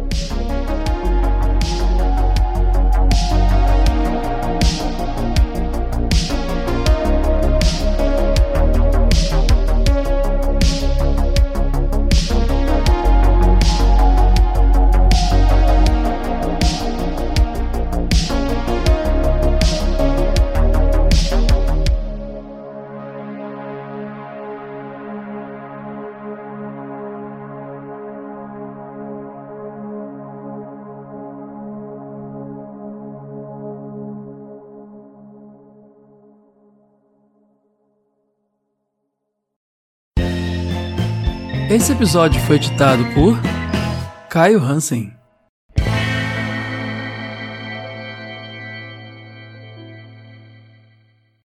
Esse episódio foi editado por Caio Hansen.